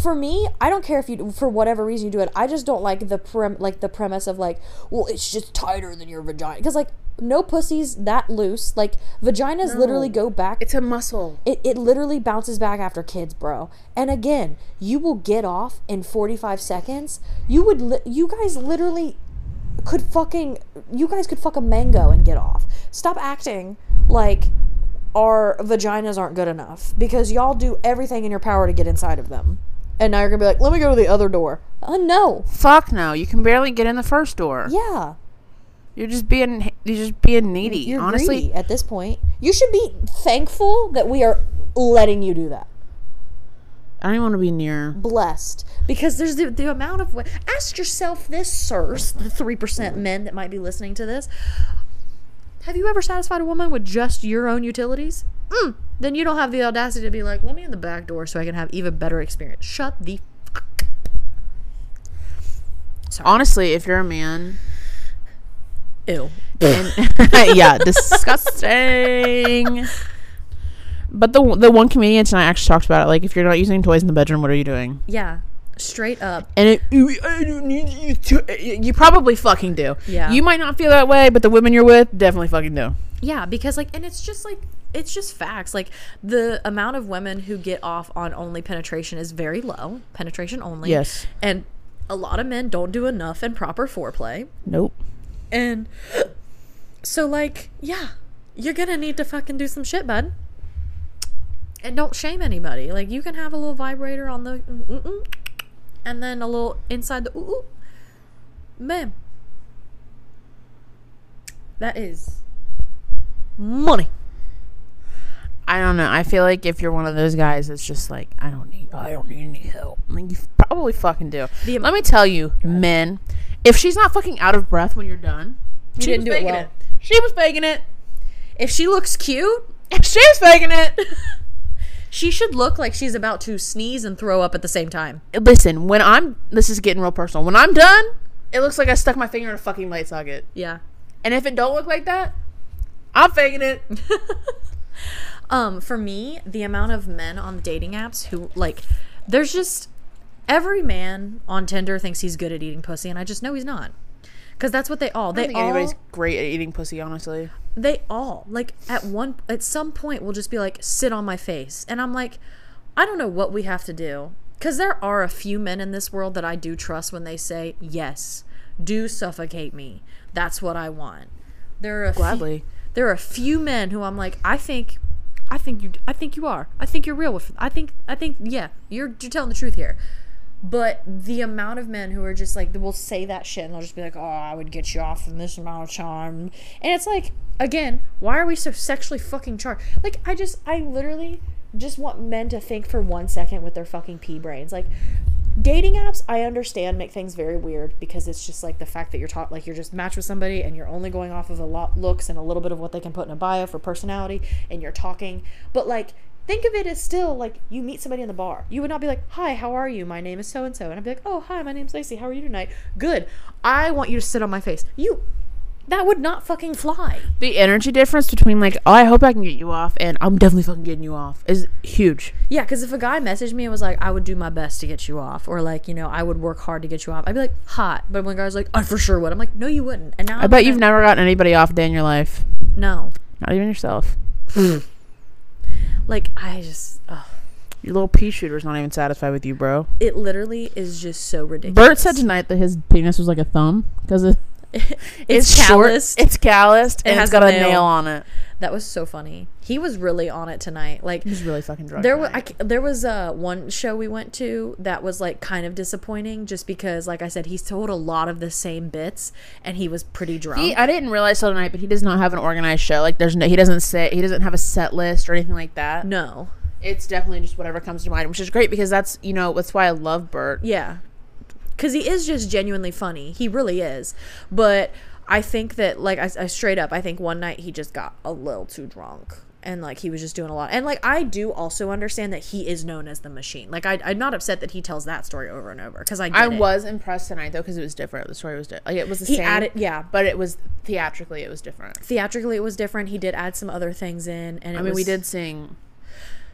For me, I don't care if you, for whatever reason you do it. I just don't like the prem, like the premise of like, well, it's just tighter than your vagina. Because like, no pussies that loose. Like vaginas literally go back It's a muscle. It, it literally bounces back after kids, bro. And again, you will get off in 45 seconds. You would, li- you guys literally could fucking, you guys could fuck a mango and get off. Stop acting like our vaginas aren't good enough because y'all do everything in your power to get inside of them. And now you're gonna be like, let me go to the other door. Uh, no. Fuck no. You can barely get in the first door. Yeah. You're just being you're just being needy. You're Honestly, greedy at this point. You should be thankful that we are letting you do that. I don't even want to be near. blessed because there's the, the amount of ask yourself this sirs the 3% men that might be listening to this have you ever satisfied a woman with just your own utilities mm, then you don't have the audacity to be like let me in the back door so i can have even better experience shut the fuck. Sorry. Honestly, if you're a man, Ew. and, yeah, disgusting. But the the one comedian tonight actually talked about it. Like, if you're not using toys in the bedroom, what are you doing? yeah straight up And it, I don't need you to. Uh, you probably fucking do. Yeah. You might not feel that way, but the women you're with definitely fucking do. Yeah, because like, and it's just like, it's just facts. Like the amount of women who get off on only penetration is very low. Penetration only. Yes. And a lot of men don't do enough and proper foreplay. Nope. And so, like, yeah, you're gonna need to fucking do some shit, bud. And don't shame anybody. Like, you can have a little vibrator on the, and then a little inside the, ooh, bam. That is money. I don't know. I feel like if you're one of those guys that's just like, I don't need, I don't need any help. Like you probably fucking do. The- Let me tell you, men, if she's not fucking out of breath when you're done, You she didn't was do it faking well. She was faking it. If she looks cute, She was faking it. she should look like she's about to sneeze and throw up at the same time. Listen, when I'm, this is getting real personal. When I'm done, it looks like I stuck my finger in a fucking light socket. Yeah. And if it don't look like that, I'm faking it. Um, for me, the amount of men on the dating apps who like, there's just every man on Tinder thinks he's good at eating pussy, and I just know he's not. Because that's what they all I they don't think all anybody's great at eating pussy, honestly. They all like at one at some point will just be like sit on my face, and I'm like, I don't know what we have to do. Because there are a few men in this world that I do trust when they say yes, do suffocate me. That's what I want. There are a few- Gladly. there are a few men who I'm like, I think, I think you, I think you are. I think you're real with. I think, I think, yeah, you're you're telling the truth here. But the amount of men who are just like, they will say that shit and they'll just be like, oh, I would get you off in this amount of time, and it's like, again, why are we so sexually fucking charged? Like, I just, I literally just want men to think for one second with their fucking pea brains, like. Dating apps, I understand, make things very weird because it's just like the fact that you're taught, like you're just matched with somebody and you're only going off of a lot looks and a little bit of what they can put in a bio for personality, and you're talking. But like, think of it as still like you meet somebody in the bar. You would not be like, "Hi, how are you? My name is so and so," and I'd be like, "Oh, hi, my name's Lacey. How are you tonight? Good. I want you to sit on my face." You, that would not fucking fly. The energy difference between like, oh, I hope I can get you off, and I'm definitely fucking getting you off is huge. Yeah, because if a guy messaged me and was like, I would do my best to get you off, or like, you know, I would work hard to get you off, I'd be like, hot. But when a guy's like, I for sure would, I'm like, no, you wouldn't. And now I bet you've never gotten anybody off a day in your life. No. Not even yourself. Like, I just, ugh. Your little pea shooter's not even satisfied with you, bro. it literally is just so ridiculous. Bert said tonight that his penis was like a thumb because it's, short, calloused. it's calloused, and has it's got a nail. nail on it. that was so funny. He was really on it tonight. Like, He's really fucking drunk. there was I, there was uh, one show we went to that was like kind of disappointing just because like I said he's told a lot of the same bits and he was pretty drunk. He, I didn't realize till tonight, but he does not have an organized show. Like, there's no, he doesn't sit, he doesn't have a set list or anything like that. no. It's definitely just whatever comes to mind, which is great because that's, you know, that's why I love Bert. Yeah. Cuz he is just genuinely funny. He really is. But I think that like I, I straight up I think one night he just got a little too drunk. And like he was just doing a lot, and like I do also understand that he is known as the machine. Like I, I'm not upset that he tells that story over and over because I I it. was impressed tonight though because it was different. The story was different. Like it was the He same, added, yeah. but it was theatrically it was different. Theatrically, it was different. He did add some other things in, and it I mean, we did sing.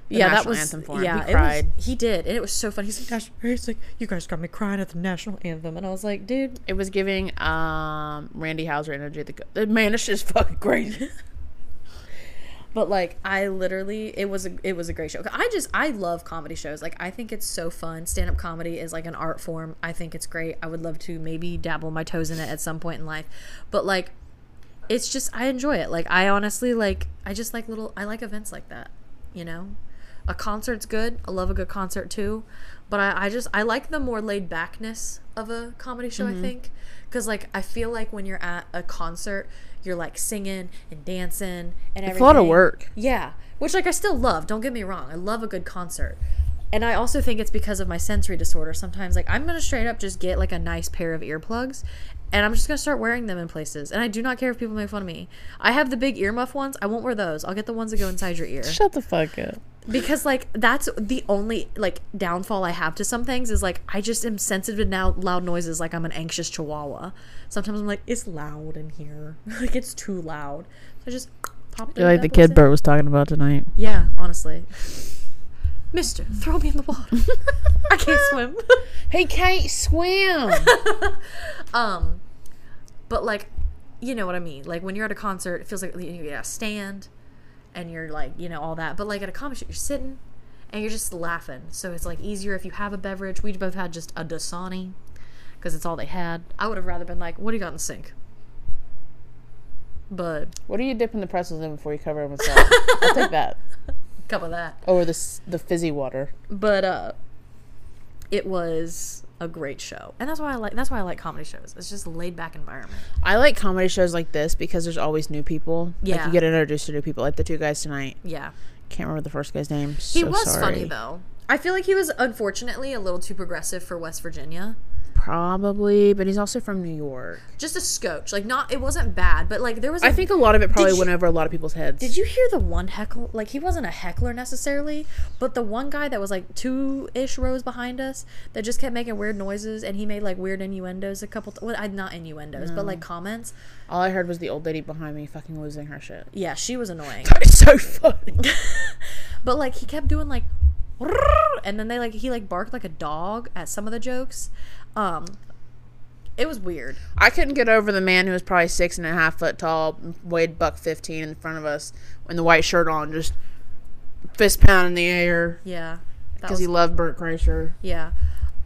Yeah, that was anthem for him. yeah. He cried. Was, he did, and it was so funny. He's like, "Gosh," he's like, "You guys got me crying at the national anthem," and I was like, "Dude, It was giving um Randy Houser energy. The man, it's just fucking crazy. But like I literally it was a it was a great show. I just I love comedy shows. Like I think it's so fun. Stand up comedy is like an art form. I think it's great. I would love to maybe dabble my toes in it at some point in life. But like it's just I enjoy it. Like I honestly like I just like little I like events like that, you know? A concert's good. I love a good concert too. But I, I just I like the more laid backness of a comedy show, I mm-hmm. think. Cause like I feel like when you're at a concert, you're like singing and dancing and everything. It's a lot of work. Yeah, which like I still love. Don't get me wrong. I love a good concert. And I also think it's because of my sensory disorder. Sometimes like I'm going to straight up just get like a nice pair of earplugs and I'm just going to start wearing them in places. And I do not care if people make fun of me. I have the big earmuff ones. I won't wear those. I'll get the ones that go inside your ear. Shut the fuck up. Because like that's the only like downfall I have to some things is like I just am sensitive to now loud noises like I'm an anxious chihuahua. Sometimes I'm like it's loud in here. like it's too loud. So I just pop You're like the kid Bert was talking about tonight. yeah, honestly. Mister, throw me in the water. I can't swim. He can't swim. um, but like, you know what I mean. Like when you're at a concert, it feels like you gotta stand, and you're like, you know, all that. But like at a comedy show, you're sitting, and you're just laughing. So it's like easier if you have a beverage. We both had just a Dasani, because it's all they had. I would have rather been like, what do you got in the sink? But what are you dipping the pretzels in before you cover them with salt? I'll take that cup of that. Or the the fizzy water. but uh it was a great show and that's why i like that's why i like comedy shows it's just a laid back environment I like comedy shows like this because there's always new people. Like Yeah. you get introduced to new people, like the two guys tonight. yeah Can't remember the first guy's name. He So was funny though. I feel like he was unfortunately a little too progressive for West Virginia. Probably, but he's also from New York. Just a scotch. Like not it wasn't bad, but like there was I a- think a lot of it probably went you- over a lot of people's heads. Did you hear the one heckle? Like he wasn't a heckler necessarily, but the one guy that was like two ish rows behind us that just kept making weird noises, and he made like weird innuendos a couple. T- well, not innuendos, but like mm. comments. All I heard was the old lady behind me fucking losing her shit. Yeah, she was annoying. It's so funny. but like he kept doing like, and then they like he like barked like a dog at some of the jokes. Um, it was weird. I couldn't get over the man who was probably six and a half foot tall, weighed buck fifteen in front of us, in the white shirt on, just fist pound in the air Yeah, because he loved Bert Kreischer. yeah.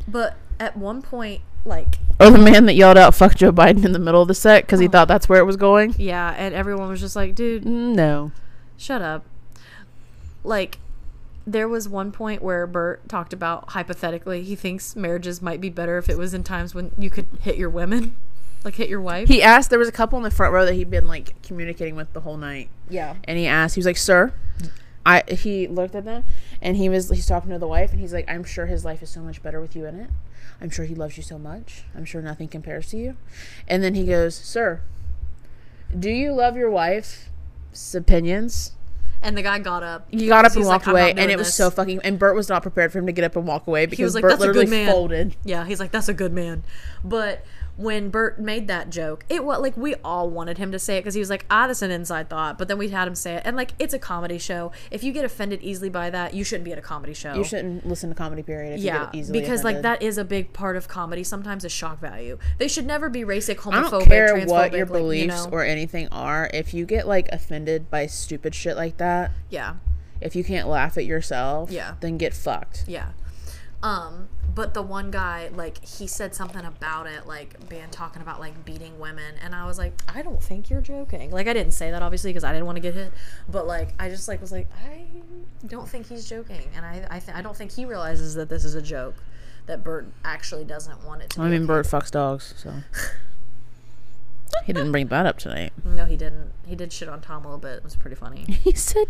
But at one point, like Or the man that yelled out "fuck Joe Biden" in the middle of the set because he Oh. thought that's where it was going. yeah, and everyone was just like, dude, Mm, No, shut up. Like, there was one point where Bert talked about hypothetically he thinks marriages might be better if it was in times when you could hit your women, like hit your wife. he asked. There was a couple in the front row that he'd been like communicating with the whole night. yeah, and he asked, he was like, "Sir," I he looked at them, and he was he's talking to the wife, and he's like, "I'm sure his life is so much better with you in it. I'm sure he loves you so much. I'm sure nothing compares to you." And then he goes, "Sir, do you love your wife's opinions?" And the guy got up. He got up and walked "I'm away, and it was this." so fucking. And Bert was not prepared for him to get up and walk away because was like, Bert "That's a good literally man." folded. Yeah, he's like, that's a good man. But when Bert made that joke, it was like we all wanted him to say it because he was like, ah, that's an inside thought. But then we had him say it, and like it's a comedy show. If you get offended easily by that, you shouldn't be at a comedy show. You shouldn't listen to comedy period if Yeah, you get easily because like that is a big part of comedy. Sometimes is shock value. They should never be racist, homophobic, I don't care transphobic. what your like, you beliefs know? or anything are. If you get like offended by stupid shit like that, yeah, if you can't laugh at yourself, Yeah. then get fucked. yeah. Um, but the one guy, like, he said something about it, like, being talking about like beating women, and I was like, I don't think you're joking. Like, I didn't say that obviously because I didn't want to get hit, but like, I just like was like, I don't think he's joking, and I I, th- I don't think he realizes that this is a joke. That Bert actually doesn't want it to. I be mean. Bert fucks dogs, so he didn't bring that up tonight. No, he didn't. He did shit on Tom a little bit. It was pretty funny He said,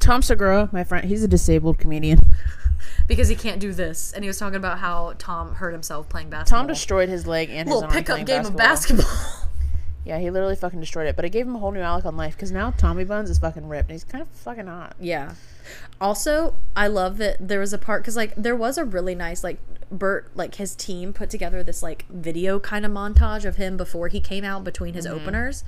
"Tom Segura, my friend, he's a disabled comedian. because he can't do this, and he was talking about how Tom hurt himself playing basketball. Tom destroyed his leg and his little arm pickup playing game of basketball. basketball. Yeah, he literally fucking destroyed it. But it gave him a whole new outlook on life because now Tommy Buns is fucking ripped. And he's kind of fucking hot. Yeah. Also, I love that there was a part because like there was a really nice like Bert like his team put together this like video kind of montage of him before he came out between his openers,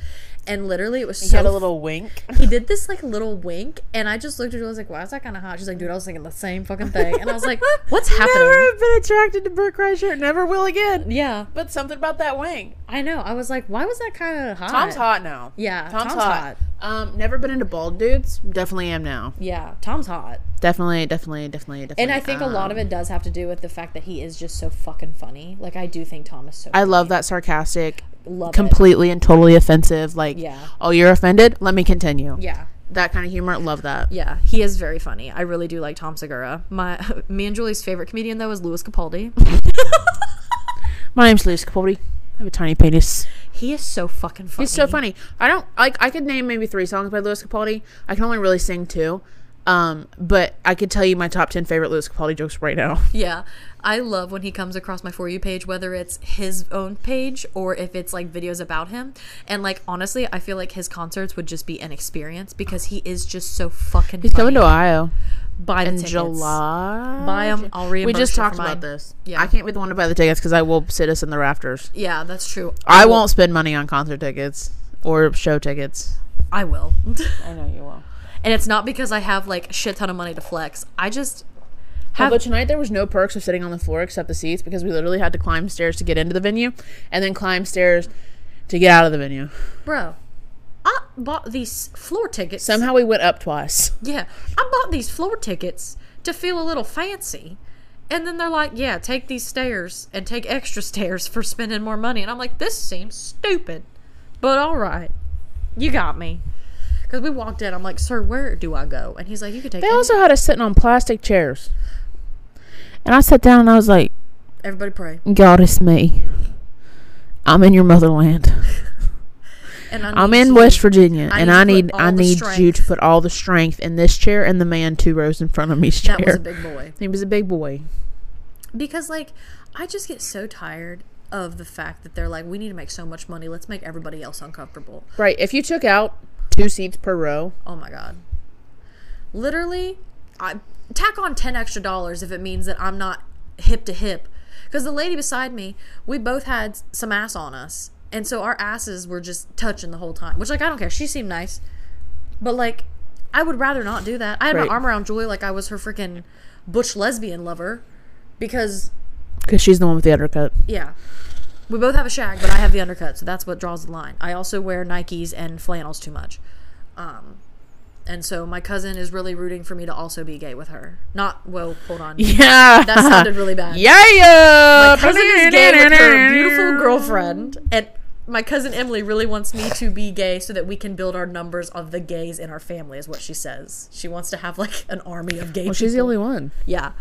and literally it was He so had a little wink. he did this like little wink, and I just looked at her. I was like, "Wow, is that kind of hot?" She's like, "Dude, I was thinking the same fucking thing," and I was like, "What's happening?" Never have been attracted to Bert Kreischer. Never will again. Yeah, But something about that wink. I know. I was like, "Why was that kind of hot?" Tom's hot now. Yeah, Tom's, Tom's hot. hot. Um, never been into bald dudes. Definitely am now. Yeah, Tom's hot. Definitely, definitely, definitely, definitely. And I think a lot of it um, does have to do with the fact that he is just so fucking funny. Like I do think Thomas is so. I funny. love that sarcastic, Love it. completely and totally offensive. Like, Yeah. oh, you're offended? Let me continue. Yeah, That kind of humor. Love that. yeah, he is very funny. I really do like Tom Segura. My me and Julie's favorite comedian though is Lewis Capaldi. My name's Lewis Capaldi. I have a tiny penis. he is so fucking funny. He's so funny. I don't like. I could name maybe three songs by Lewis Capaldi. I can only really sing two. Um, but I could tell you my top ten favorite Lewis Capaldi jokes right now. Yeah, I love when he comes across my for you page, whether it's his own page or if it's like videos about him. And like honestly, I feel like his concerts would just be an experience because he is just so fucking. He's funny. coming to Ohio buy the in tickets. July. Buy 'em, I'll reimburse We just you talked mine. about this. Yeah. I can't be the one to buy the tickets because I will sit us in the rafters. Yeah, that's true. I will- won't spend money on concert tickets or show tickets. I will. I know you will. And it's not because I have like a shit ton of money to flex. I just have but tonight there was no perks of sitting on the floor except the seats because we literally had to climb stairs to get into the venue and then climb stairs to get out of the venue. bro. I bought these floor tickets. Somehow we went up twice. yeah, I bought these floor tickets to feel a little fancy. And then they're like, "Yeah, take these stairs and take extra stairs for spending more money." And I'm like, "This seems stupid." But all right. You got me. Cuz we walked in, I'm like, "Sir, where do I go?" And he's like, "You can take They any- also had us sitting on plastic chairs. And I sat down and I was like, everybody pray." God, it's me. I'm in your motherland. And I I'm in West Virginia, I and I need I need you to put all the strength in this chair and the man two rows in front of me's chair. That was a big boy. he was a big boy. Because like I just get so tired of the fact that they're like, we need to make so much money. Let's make everybody else uncomfortable. Right. If you took out two seats per row, Oh my god. Literally, I tack on 10 extra dollars if it means that I'm not hip to hip. Because the lady beside me, we both had some ass on us. And so our asses were just touching the whole time. Which, like, I don't care. She seemed nice. But, like, I would rather not do that. I had Right. my arm around Julie like I was her freaking butch lesbian lover. Because, because she's the one with the undercut. yeah. We both have a shag, but I have the undercut, so that's what draws the line. I also wear Nikes and flannels too much. Um, and so my cousin is really rooting for me to also be gay with her. Not, well, hold on. Yeah. That sounded really bad. Yeah. My cousin is gay with her beautiful girlfriend, and my cousin Emily really wants me to be gay so that we can build our numbers of the gays in our family, is what she says. She wants to have like an army of gay Well, she's the only one. Yeah.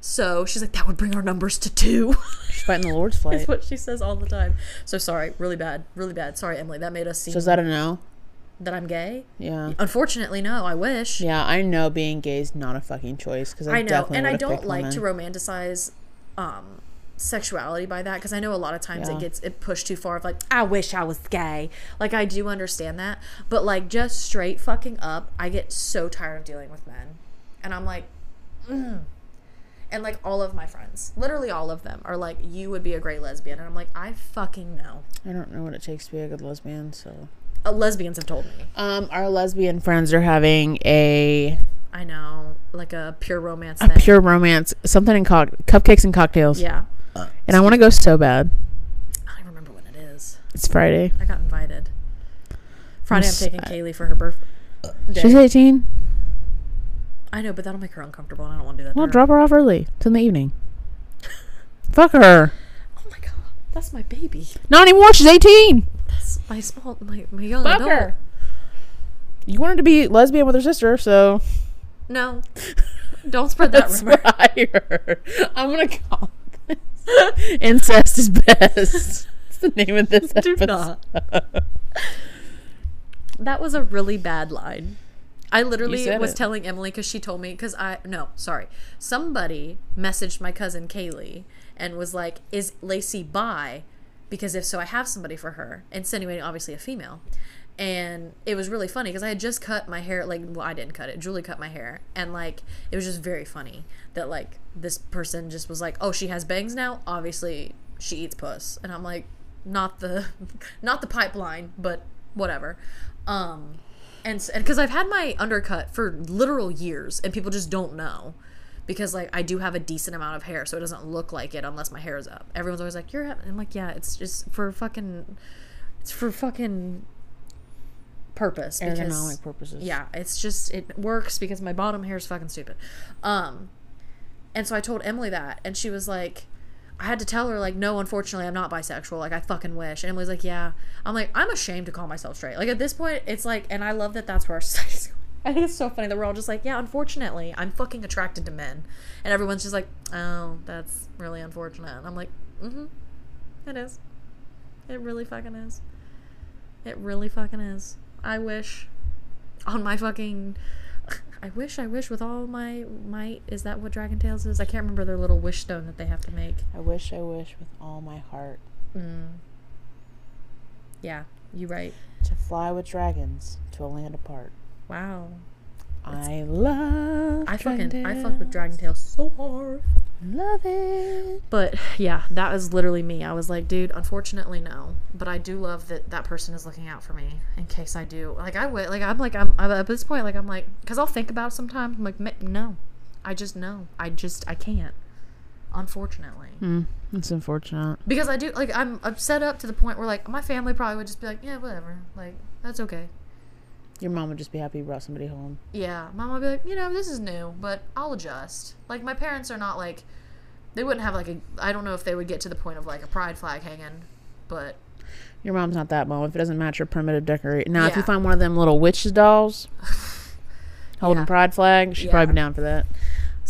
So she's like, that would bring our numbers to two. She's fighting the Lord's fight. That's what she says all the time. So sorry, really bad, really bad. Sorry, Emily, that made us seem So is that a no? that I'm gay. Yeah. Unfortunately, no. I wish. Yeah, I know being gay is not a fucking choice because I, I know, definitely and I don't like to romanticize um, sexuality by that because I know a lot of times Yeah. it gets it pushed too far. Of like, I wish I was gay. Like I do understand that, but like just straight fucking up, I get so tired of dealing with men, and I'm like, mm. And like all of my friends, literally all of them, are like, you would be a great lesbian, and I'm like, I fucking know. I don't know what it takes to be a good lesbian. So, Uh, lesbians have told me. um, our lesbian friends are having a I know, like a pure romance a thing. pure romance, something in co- cupcakes and cocktails. yeah. And I want to go so bad. I don't remember when it is. It's Friday. I got invited. Friday, I'm s- taking Kaylee for her birthday. She's 18. I know, but that'll make her uncomfortable, and I don't want to do that. to Well, her. drop her off early. It's in the evening. Fuck her. Oh my god, that's my baby. Not anymore. She's 18. That's my small, my, my young Fuck adult. her. You wanted to be lesbian with her sister, so No, don't spread that that's rumor. what I heard. I'm gonna call this. Incest is best. It's the name of this Do episode. not. That was a really bad line. I literally was it. telling Emily because she told me because I no sorry. Somebody messaged my cousin Kaylee and was like is Lacey bi? Because if so I have somebody for her. Insinuating obviously a female. And it was really funny because I had just cut my hair like well I didn't cut it Julie cut my hair. And like it was just very funny that like this person just was like oh she has bangs now? Obviously she eats puss. And I'm like not the not the pipeline but whatever. Um and because I've had my undercut for literal years, and people just don't know because like I do have a decent amount of hair, so it doesn't look like it unless my hair is up. Everyone's always like, "You're," ha-" I'm like, "Yeah, it's just for fucking, it's for fucking purpose." Because, Ergonomic purposes. yeah, it's just it works because my bottom hair is fucking stupid. Um, and so I told Emily that, and she was like, I had to tell her like, no, unfortunately, I'm not bisexual. Like, I fucking wish. And Emily's like, yeah. I'm like, I'm ashamed to call myself straight. Like at this point, it's like, and I love that that's where our society's going. I think it's so funny that we're all just like, yeah, unfortunately, I'm fucking attracted to men, and everyone's just like, oh, that's really unfortunate. And I'm like, mm-hmm, it is. It really fucking is. It really fucking is. I wish on my fucking I wish I wish with all my might is that what Dragon Tales is? I can't remember their little wish stone that they have to make. I wish, I wish with all my heart Mm. Yeah, you right. to fly with dragons to a land apart. Wow. I love. I fucking I fuck with Dragon Tales so hard. Love it. But yeah, that was literally me. I was like, dude, unfortunately no. But I do love that that person is looking out for me in case I do. Like I would like I'm like I'm, I'm at this point like I'm like cuz I'll think about it sometimes. I'm like no. I just know. I just I can't. Unfortunately. Mm, it's unfortunate. Because I do like I'm I'm set up to the point where like my family probably would just be like, yeah, whatever. Like that's okay. Your mom would just be happy you brought somebody home. Yeah, mom would be like, you know, this is new, but I'll adjust. Like my parents are not like they wouldn't have like a I don't know if they would get to the point of like a pride flag hanging, but Your mom's not that mom if it doesn't match her primitive decorate. Now, if you find one of them little witches dolls holding Yeah. pride flag, she'd Yeah. probably be down for that.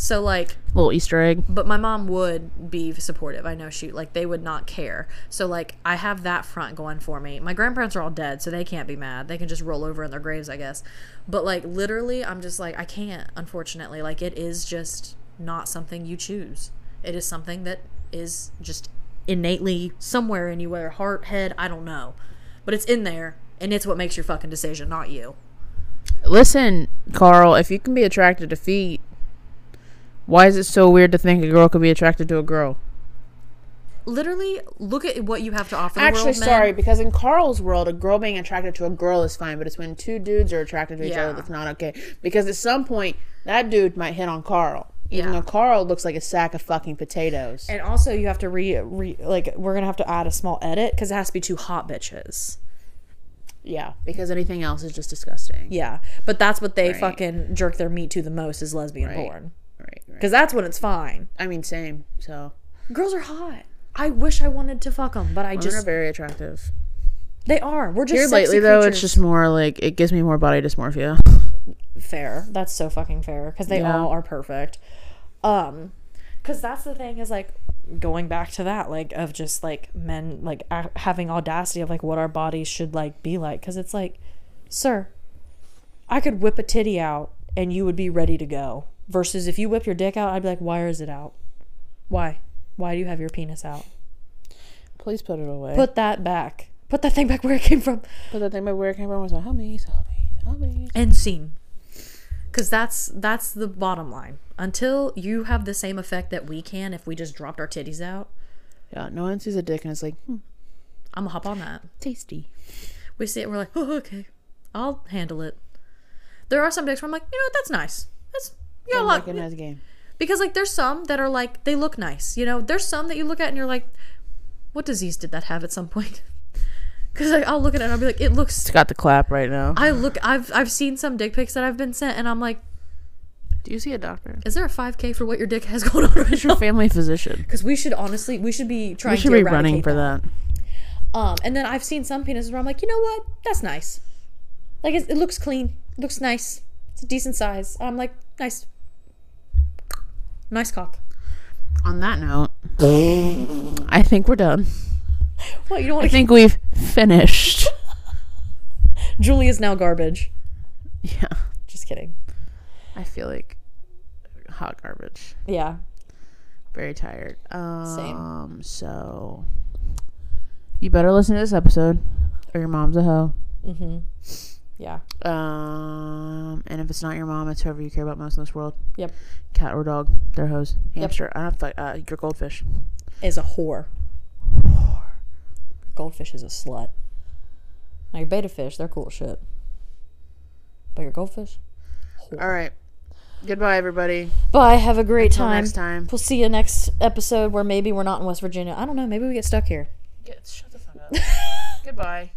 So like Little Easter egg. but my mom would be supportive. I know she like they would not care. So like I have that front going for me. My grandparents are all dead, so they can't be mad. They can just roll over in their graves, I guess. But like literally, I'm just like I can't. Unfortunately, like it is just not something you choose. It is something that is just innately somewhere in you, whether heart, head, I don't know, but it's in there, and it's what makes your fucking decision, not you. Listen, Carl, if you can be attracted to feet, why is it so weird to think a girl could be attracted to a girl? Literally, look at what you have to offer. The Actually, world, sorry, because in Carl's world, a girl being attracted to a girl is fine, but it's when two dudes are attracted to each Yeah. other that's not okay. Because at some point, that dude might hit on Carl, even Yeah. though Carl looks like a sack of fucking potatoes. And also, you have to re, re like we're gonna have to add a small edit because it has to be two hot bitches. yeah, because anything else is just disgusting. Yeah, but that's what they Right. fucking jerk their meat to the most is lesbian Right. porn Right, right. because that's when it's fine. I mean, same. So Girls are hot. I wish I wanted to fuck them, but I women are very attractive. they are. We're just Here lately, though, it's just more like it gives me more body dysmorphia. fair. That's so fucking fair because they Yeah. all are perfect. Um, because that's the thing is like going back to that like of just like men like a- having audacity of like what our bodies should like be like because it's like, sir, I could whip a titty out and you would be ready to go. Versus if you whip your dick out, I'd be like, why is it out? Why? Why do you have your penis out? Please put it away. Put that back. Put that thing back where it came from. Put that thing back where it came from. Was like, help me, help me, help me. end scene because that's that's the bottom line until you have the same effect that we can if we just dropped our titties out Yeah, no one sees a dick and it's like, hmm, i'm gonna hop on that tasty. we see it we're like oh okay i'll handle it there are some dicks where i'm like you know what that's nice that's you got a lot like a nice game. because like there's some that are like they look nice you know there's some that you look at and you're like what disease did that have at some point because like, i'll look at it and i'll be like it looks It's got the clap right now. i look i've i've seen some dick pics that i've been sent and i'm like Do you see a doctor? is there a 5k for what your dick has going on right Who's your family physician? because we should honestly we should be trying We should to be running for that. um and then i've seen some penises where i'm like you know what that's nice like it, it looks clean it looks nice it's a decent size i'm like nice nice cock On that note, I think we're done. what you don't I want to think we've finished. julie is now garbage Yeah. just kidding I feel like hot garbage. yeah Very tired. Um, So, you better listen to this episode, or your mom's a hoe. mm-hmm yeah Um, and if it's not your mom, it's whoever you care about most in this world. Yep. Cat or dog, they're hoes. Hamster, I don't fu- uh, your goldfish. is a whore goldfish is a slut now your beta fish they're cool shit but your goldfish All right. Goodbye, everybody. bye have a great Till time next time. We'll see you next episode where maybe we're not in West Virginia. I don't know. Maybe we get stuck here. shut the fuck up. Goodbye.